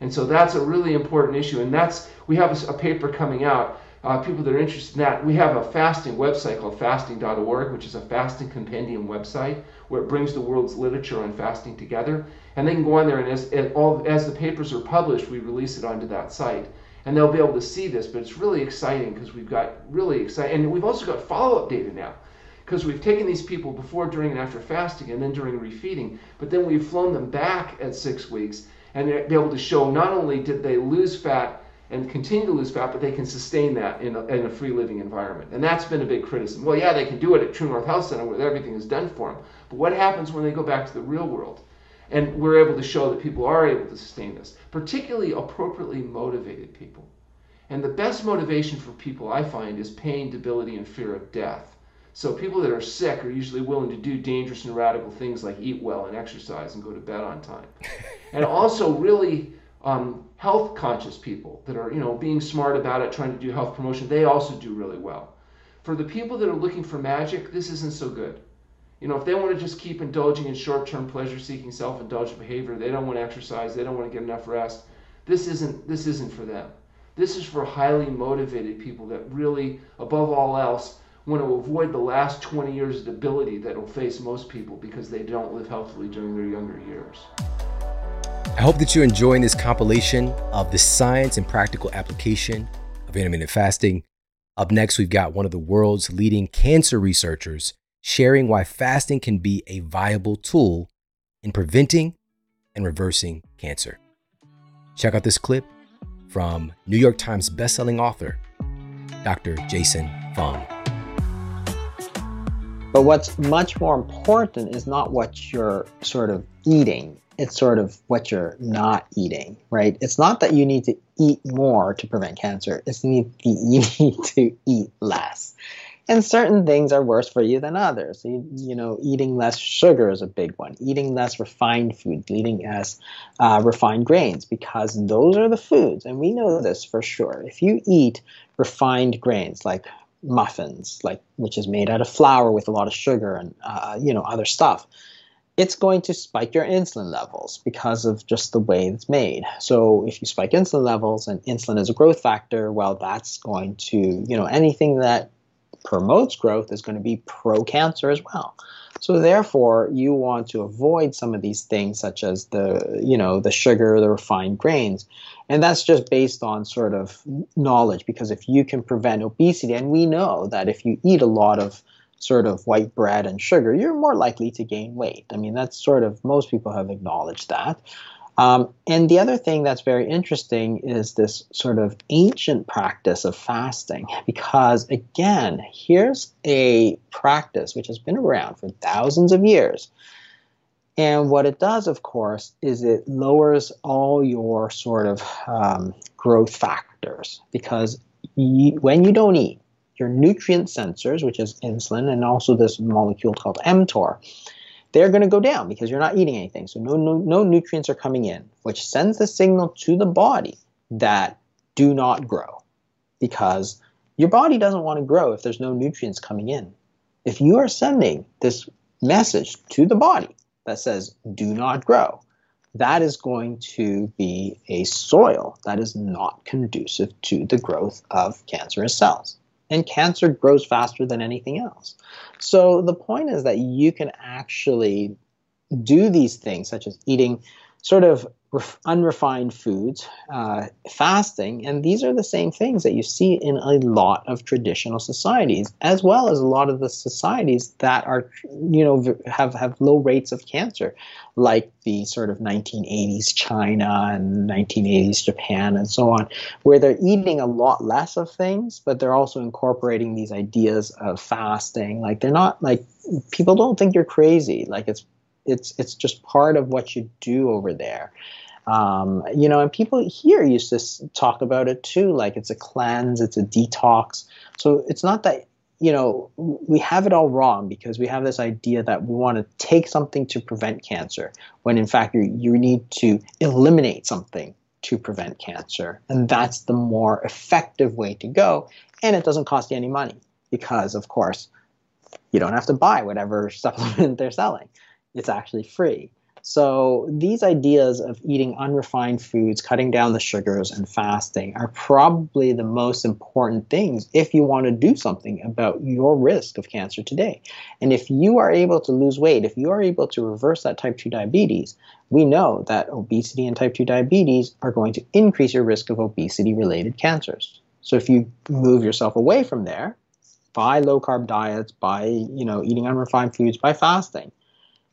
And so that's a really important issue. And that's, we have a, a paper coming out uh, people that are interested in that, we have a fasting website called fasting.org, which is a fasting compendium website where it brings the world's literature on fasting together. And they can go on there, and as, all, as the papers are published, we release it onto that site. And they'll be able to see this, but it's really exciting because we've got really exciting, and we've also got follow up data now because we've taken these people before, during, and after fasting, and then during refeeding, but then we've flown them back at six weeks and be able to show not only did they lose fat and continue to lose fat, but they can sustain that in a, in a, free living environment. And that's been a big criticism. Well, yeah, they can do it at True North Health Center where everything is done for them. But what happens when they go back to the real world? And we're able to show that people are able to sustain this, particularly appropriately motivated people. And the best motivation for people, I find, is pain, debility, and fear of death. So people that are sick are usually willing to do dangerous and radical things like eat well and exercise and go to bed on time. and also really um, health conscious people that are you know being smart about it trying to do health promotion they also do really well. For the people that are looking for magic this isn't so good. You know if they want to just keep indulging in short-term pleasure seeking self-indulgent behavior they don't want to exercise they don't want to get enough rest this isn't this isn't for them. This is for highly motivated people that really above all else want to avoid the last 20 years of debility that will face most people because they don't live healthily during their younger years. I hope that you're enjoying this compilation of the science and practical application of intermittent fasting. Up next, we've got one of the world's leading cancer researchers sharing why fasting can be a viable tool in preventing and reversing cancer. Check out this clip from New York Times bestselling author, Dr. Jason Fung. But what's much more important is not what you're sort of eating it's sort of what you're not eating, right? It's not that you need to eat more to prevent cancer. It's need you need to eat less. And certain things are worse for you than others. You, you know, eating less sugar is a big one. Eating less refined foods, eating less uh, refined grains, because those are the foods, and we know this for sure. If you eat refined grains like muffins, like which is made out of flour with a lot of sugar and uh, you know other stuff, it's going to spike your insulin levels because of just the way it's made. So if you spike insulin levels and insulin is a growth factor, well, that's going to, you know, anything that promotes growth is going to be pro cancer as well. So therefore, you want to avoid some of these things such as the, you know, the sugar, the refined grains. And that's just based on sort of knowledge because if you can prevent obesity and we know that if you eat a lot of sort of white bread and sugar, you're more likely to gain weight. I mean, that's sort of most people have acknowledged that. Um, and the other thing that's very interesting is this sort of ancient practice of fasting, because again, here's a practice which has been around for thousands of years. And what it does, of course, is it lowers all your sort of um, growth factors because you, when you don't eat, your nutrient sensors, which is insulin, and also this molecule called mTOR, they're going to go down because you're not eating anything. So no, no, no nutrients are coming in, which sends the signal to the body that do not grow because your body doesn't want to grow if there's no nutrients coming in. If you are sending this message to the body that says do not grow, that is going to be a soil that is not conducive to the growth of cancerous cells and cancer grows faster than anything else. So the point is that you can actually do these things, such as eating sort of unrefined foods, uh, fasting, and these are the same things that you see in a lot of traditional societies, as well as a lot of the societies that are, you know, have have low rates of cancer, like the sort of 1980s China and 1980s Japan and so on, where they're eating a lot less of things, but they're also incorporating these ideas of fasting. Like they're not like people don't think you're crazy. Like it's it's it's just part of what you do over there. Um, you know, and people here used to talk about it too, like it's a cleanse, it's a detox. So it's not that you know we have it all wrong because we have this idea that we want to take something to prevent cancer when in fact you, you need to eliminate something to prevent cancer and that's the more effective way to go and it doesn't cost you any money because of course you don't have to buy whatever supplement they're selling it's actually free. So these ideas of eating unrefined foods, cutting down the sugars, and fasting are probably the most important things if you want to do something about your risk of cancer today. And if you are able to lose weight, if you are able to reverse that type 2 diabetes, we know that obesity and type 2 diabetes are going to increase your risk of obesity related cancers. So if you move yourself away from there, by low carb diets, by you know eating unrefined foods, by fasting,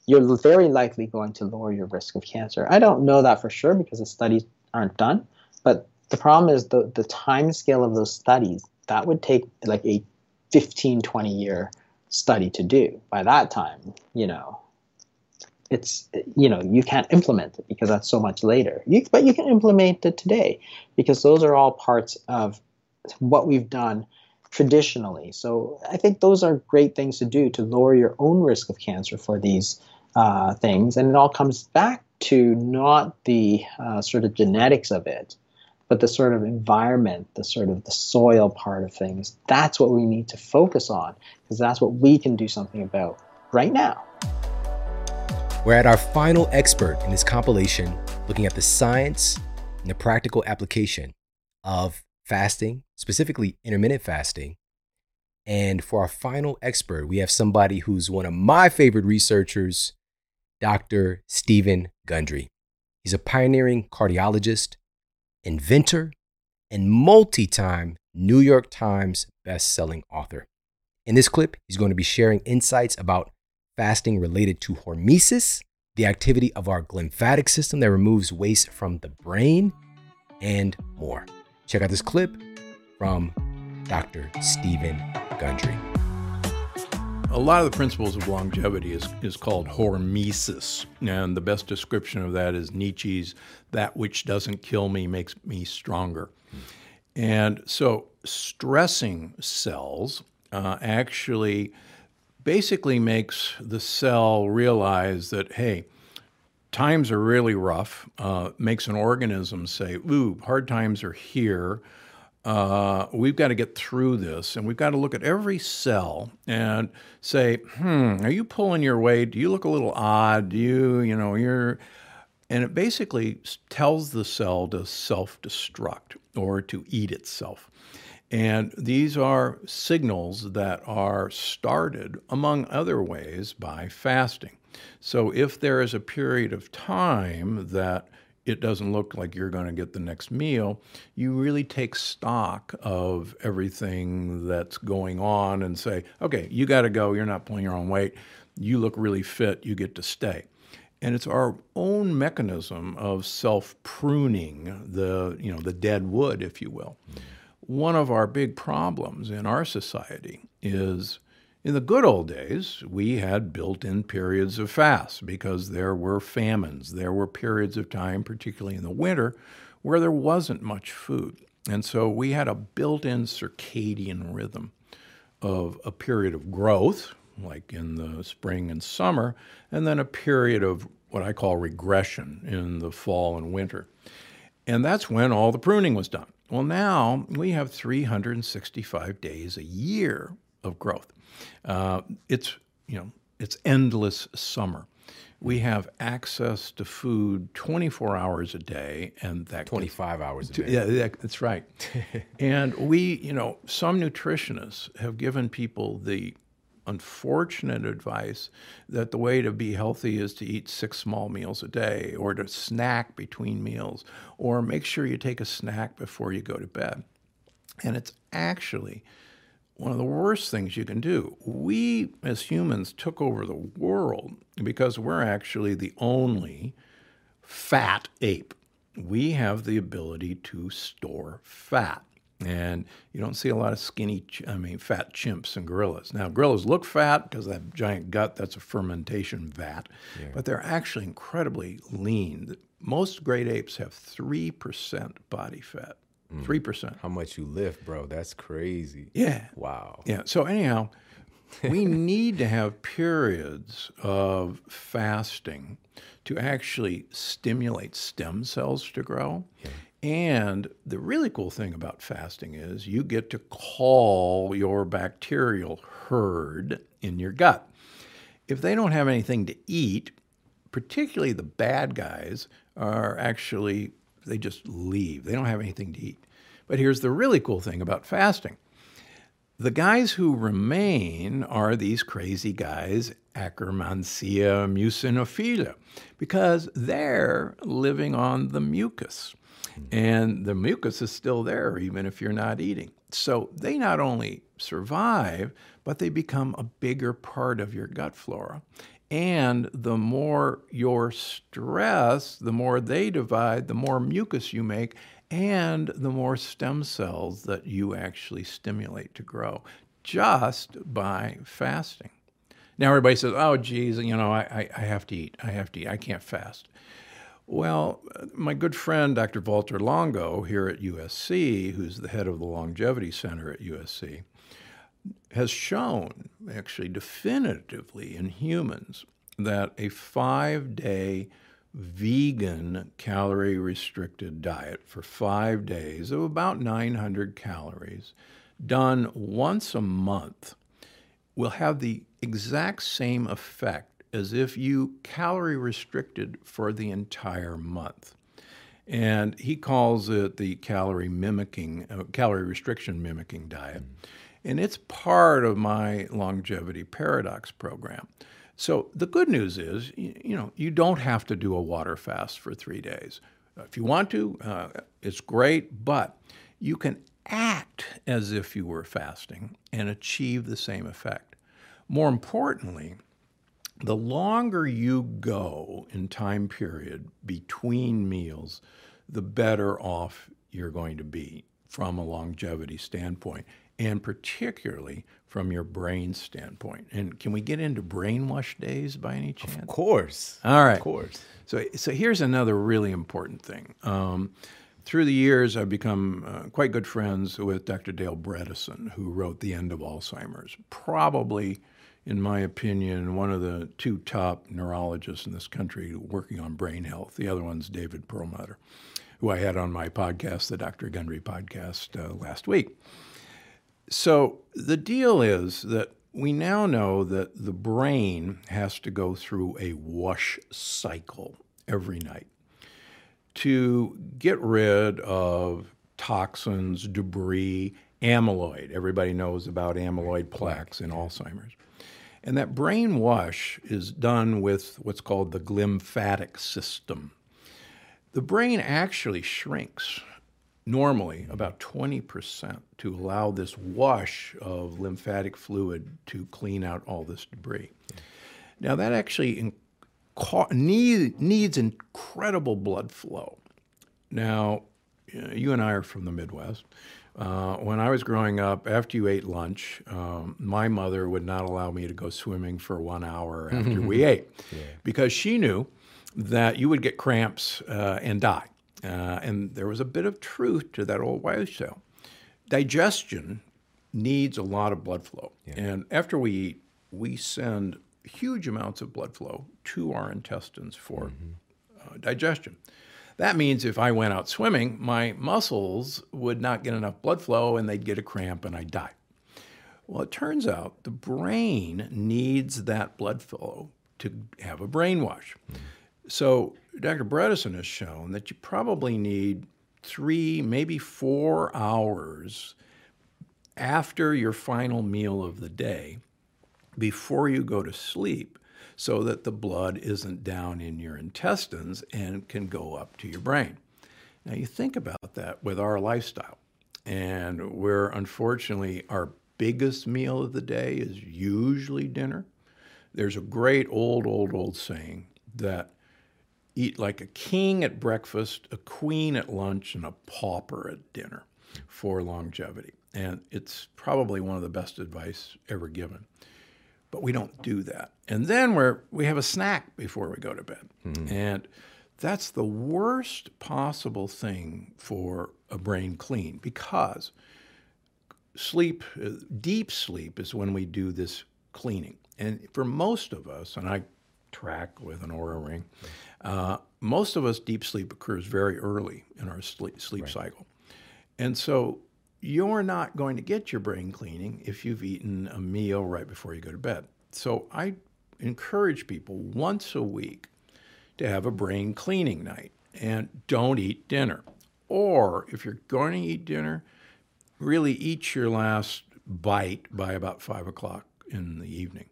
you're very likely going to lower your risk of cancer. I don't know that for sure because the studies aren't done, but the problem is the, the time scale of those studies, that would take like a 15, 20 year study to do. By that time, you know, it's, you know, you can't implement it because that's so much later. You, but you can implement it today because those are all parts of what we've done traditionally. So I think those are great things to do to lower your own risk of cancer for these uh, things. And it all comes back to not the uh, sort of genetics of it, but the sort of environment, the sort of the soil part of things. That's what we need to focus on because that's what we can do something about right now. We're at our final expert in this compilation looking at the science and the practical application of fasting, specifically intermittent fasting. And for our final expert, we have somebody who's one of my favorite researchers, Dr. Steven Gundry. He's a pioneering cardiologist, inventor, and multi time New York Times best-selling author. In this clip, he's going to be sharing insights about fasting related to hormesis, the activity of our glymphatic system that removes waste from the brain, and more. Check out this clip from Dr. Steven Gundry. A lot of the principles of longevity is, is called hormesis. And the best description of that is Nietzsche's that which doesn't kill me makes me stronger. And so stressing cells uh, actually basically makes the cell realize that, hey, times are really rough, uh, makes an organism say, ooh, hard times are here. Uh, we've got to get through this, and we've got to look at every cell and say, hmm, are you pulling your weight? Do you look a little odd? Do you, you know, you're. And it basically tells the cell to self destruct or to eat itself. And these are signals that are started, among other ways, by fasting. So if there is a period of time that it doesn't look like you're going to get the next meal, you really take stock of everything that's going on and say, okay, you got to go. You're not pulling your own weight. You look really fit. You get to stay. And it's our own mechanism of self pruning the, you know, the dead wood, if you will. One of our big problems in our society is in the good old days, we had built in periods of fast because there were famines. There were periods of time, particularly in the winter, where there wasn't much food. And so we had a built in circadian rhythm of a period of growth, like in the spring and summer, and then a period of what I call regression in the fall and winter. And that's when all the pruning was done. Well, now we have 365 days a year of growth. Uh, it's you know it's endless summer. We have access to food 24 hours a day, and that 25 hours a day. Yeah, that, that's right. and we, you know, some nutritionists have given people the unfortunate advice that the way to be healthy is to eat six small meals a day or to snack between meals or make sure you take a snack before you go to bed. And it's actually one of the worst things you can do. We as humans took over the world because we're actually the only fat ape. We have the ability to store fat. And you don't see a lot of skinny, I mean, fat chimps and gorillas. Now, gorillas look fat because they have giant gut. That's a fermentation vat. Yeah. But they're actually incredibly lean. Most great apes have 3% body fat. Mm. Three percent. How much you lift, bro? That's crazy. Yeah. Wow. Yeah. So anyhow, we need to have periods of fasting to actually stimulate stem cells to grow. Yeah. And the really cool thing about fasting is you get to call your bacterial herd in your gut. If they don't have anything to eat, particularly the bad guys are actually they just leave. They don't have anything to eat. But here's the really cool thing about fasting the guys who remain are these crazy guys, Akkermansia muciniphila, because they're living on the mucus. Hmm. And the mucus is still there even if you're not eating. So they not only survive, but they become a bigger part of your gut flora. And the more your stress, the more they divide, the more mucus you make, and the more stem cells that you actually stimulate to grow just by fasting. Now, everybody says, oh, geez, you know, I, I, have to eat. I have to eat. I can't fast. Well, my good friend, Dr. Walter Longo, here at USC, who's the head of the Longevity Center at USC, has shown, actually definitively in humans, that a five day vegan calorie restricted diet for five days of about 900 calories, done once a month, will have the exact same effect as if you calorie restricted for the entire month. And he calls it the calorie mimicking, uh, calorie restriction mimicking diet. And it's part of my longevity paradox program. So the good news is, you, know, you don't have to do a water fast for three days. If you want to, uh, it's great, but you can act as if you were fasting and achieve the same effect. More importantly, the longer you go in time period between meals, the better off you're going to be from a longevity standpoint. And particularly from your brain standpoint. And can we get into brainwash days by any chance? Of course. All right. Of course. So, so here's another really important thing. Um, through the years, I've become uh, quite good friends with Dr. Dale Bredesen, who wrote The End of Alzheimer's. Probably, in my opinion, one of the two top neurologists in this country working on brain health. The other one's David Perlmutter, who I had on my podcast, the Dr. Gundry podcast, uh, last week. So the deal is that we now know that the brain has to go through a wash cycle every night to get rid of toxins, debris, amyloid. Everybody knows about amyloid plaques in Alzheimer's. And that brain wash is done with what's called the glymphatic system. The brain actually shrinks normally about 20% to allow this wash of lymphatic fluid to clean out all this debris. Now, that actually need, needs incredible blood flow. Now, you and I are from the Midwest. Uh, when I was growing up, after you ate lunch, um, my mother would not allow me to go swimming for one hour after we ate yeah. because she knew that you would get cramps uh, and die. Uh, and there was a bit of truth to that old wives' tale. Digestion needs a lot of blood flow. Yeah. And after we eat, we send huge amounts of blood flow to our intestines for mm-hmm. uh, digestion. That means if I went out swimming, my muscles would not get enough blood flow and they'd get a cramp and I'd die. Well, it turns out the brain needs that blood flow to have a brainwash. Mm-hmm. So Dr. Bredesen has shown that you probably need three, maybe four hours after your final meal of the day before you go to sleep so that the blood isn't down in your intestines and can go up to your brain. Now, you think about that with our lifestyle, and where unfortunately our biggest meal of the day is usually dinner. There's a great old, old, old saying that eat like a king at breakfast, a queen at lunch, and a pauper at dinner for longevity. And it's probably one of the best advice ever given. But we don't do that. And then we're, we have a snack before we go to bed. Mm-hmm. And that's the worst possible thing for a brain clean because sleep, uh, deep sleep, is when we do this cleaning. And for most of us, and I track with an Oura ring. Uh, most of us, deep sleep occurs very early in our sleep, sleep right. cycle. And so you're not going to get your brain cleaning if you've eaten a meal right before you go to bed. So I encourage people once a week to have a brain cleaning night and don't eat dinner. Or if you're going to eat dinner, really eat your last bite by about five o'clock in the evening.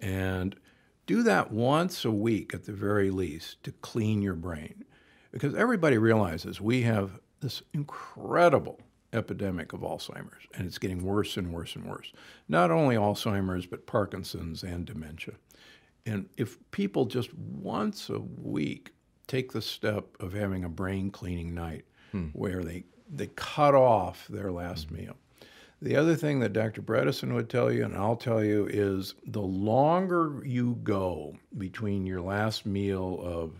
And do that once a week at the very least to clean your brain. Because everybody realizes we have this incredible epidemic of Alzheimer's, and it's getting worse and worse and worse. Not only Alzheimer's, but Parkinson's and dementia. And if people just once a week take the step of having a brain cleaning night hmm. where they, they cut off their last hmm. meal, the other thing that Dr. Bredesen would tell you, and I'll tell you, is the longer you go between your last meal of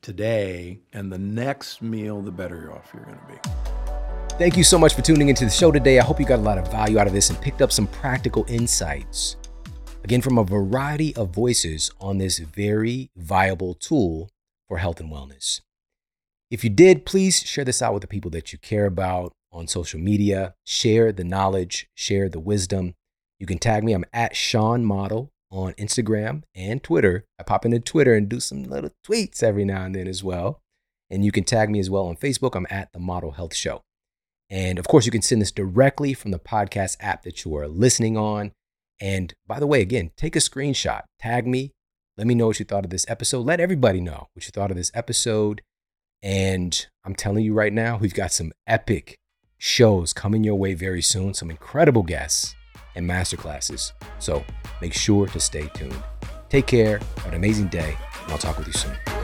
today and the next meal, the better off you're going to be. Thank you so much for tuning into the show today. I hope you got a lot of value out of this and picked up some practical insights. Again, from a variety of voices on this very viable tool for health and wellness. If you did, please share this out with the people that you care about on social media. Share the knowledge, share the wisdom. You can tag me. I'm at Shawn Model on Instagram and Twitter. I pop into Twitter and do some little tweets every now and then as well. And you can tag me as well on Facebook. I'm at the Model Health Show. And of course, you can send this directly from the podcast app that you are listening on. And by the way, again, take a screenshot, tag me, let me know what you thought of this episode. Let everybody know what you thought of this episode. And I'm telling you right now, we've got some epic shows coming your way very soon, some incredible guests and masterclasses. So make sure to stay tuned. Take care, have an amazing day, and I'll talk with you soon.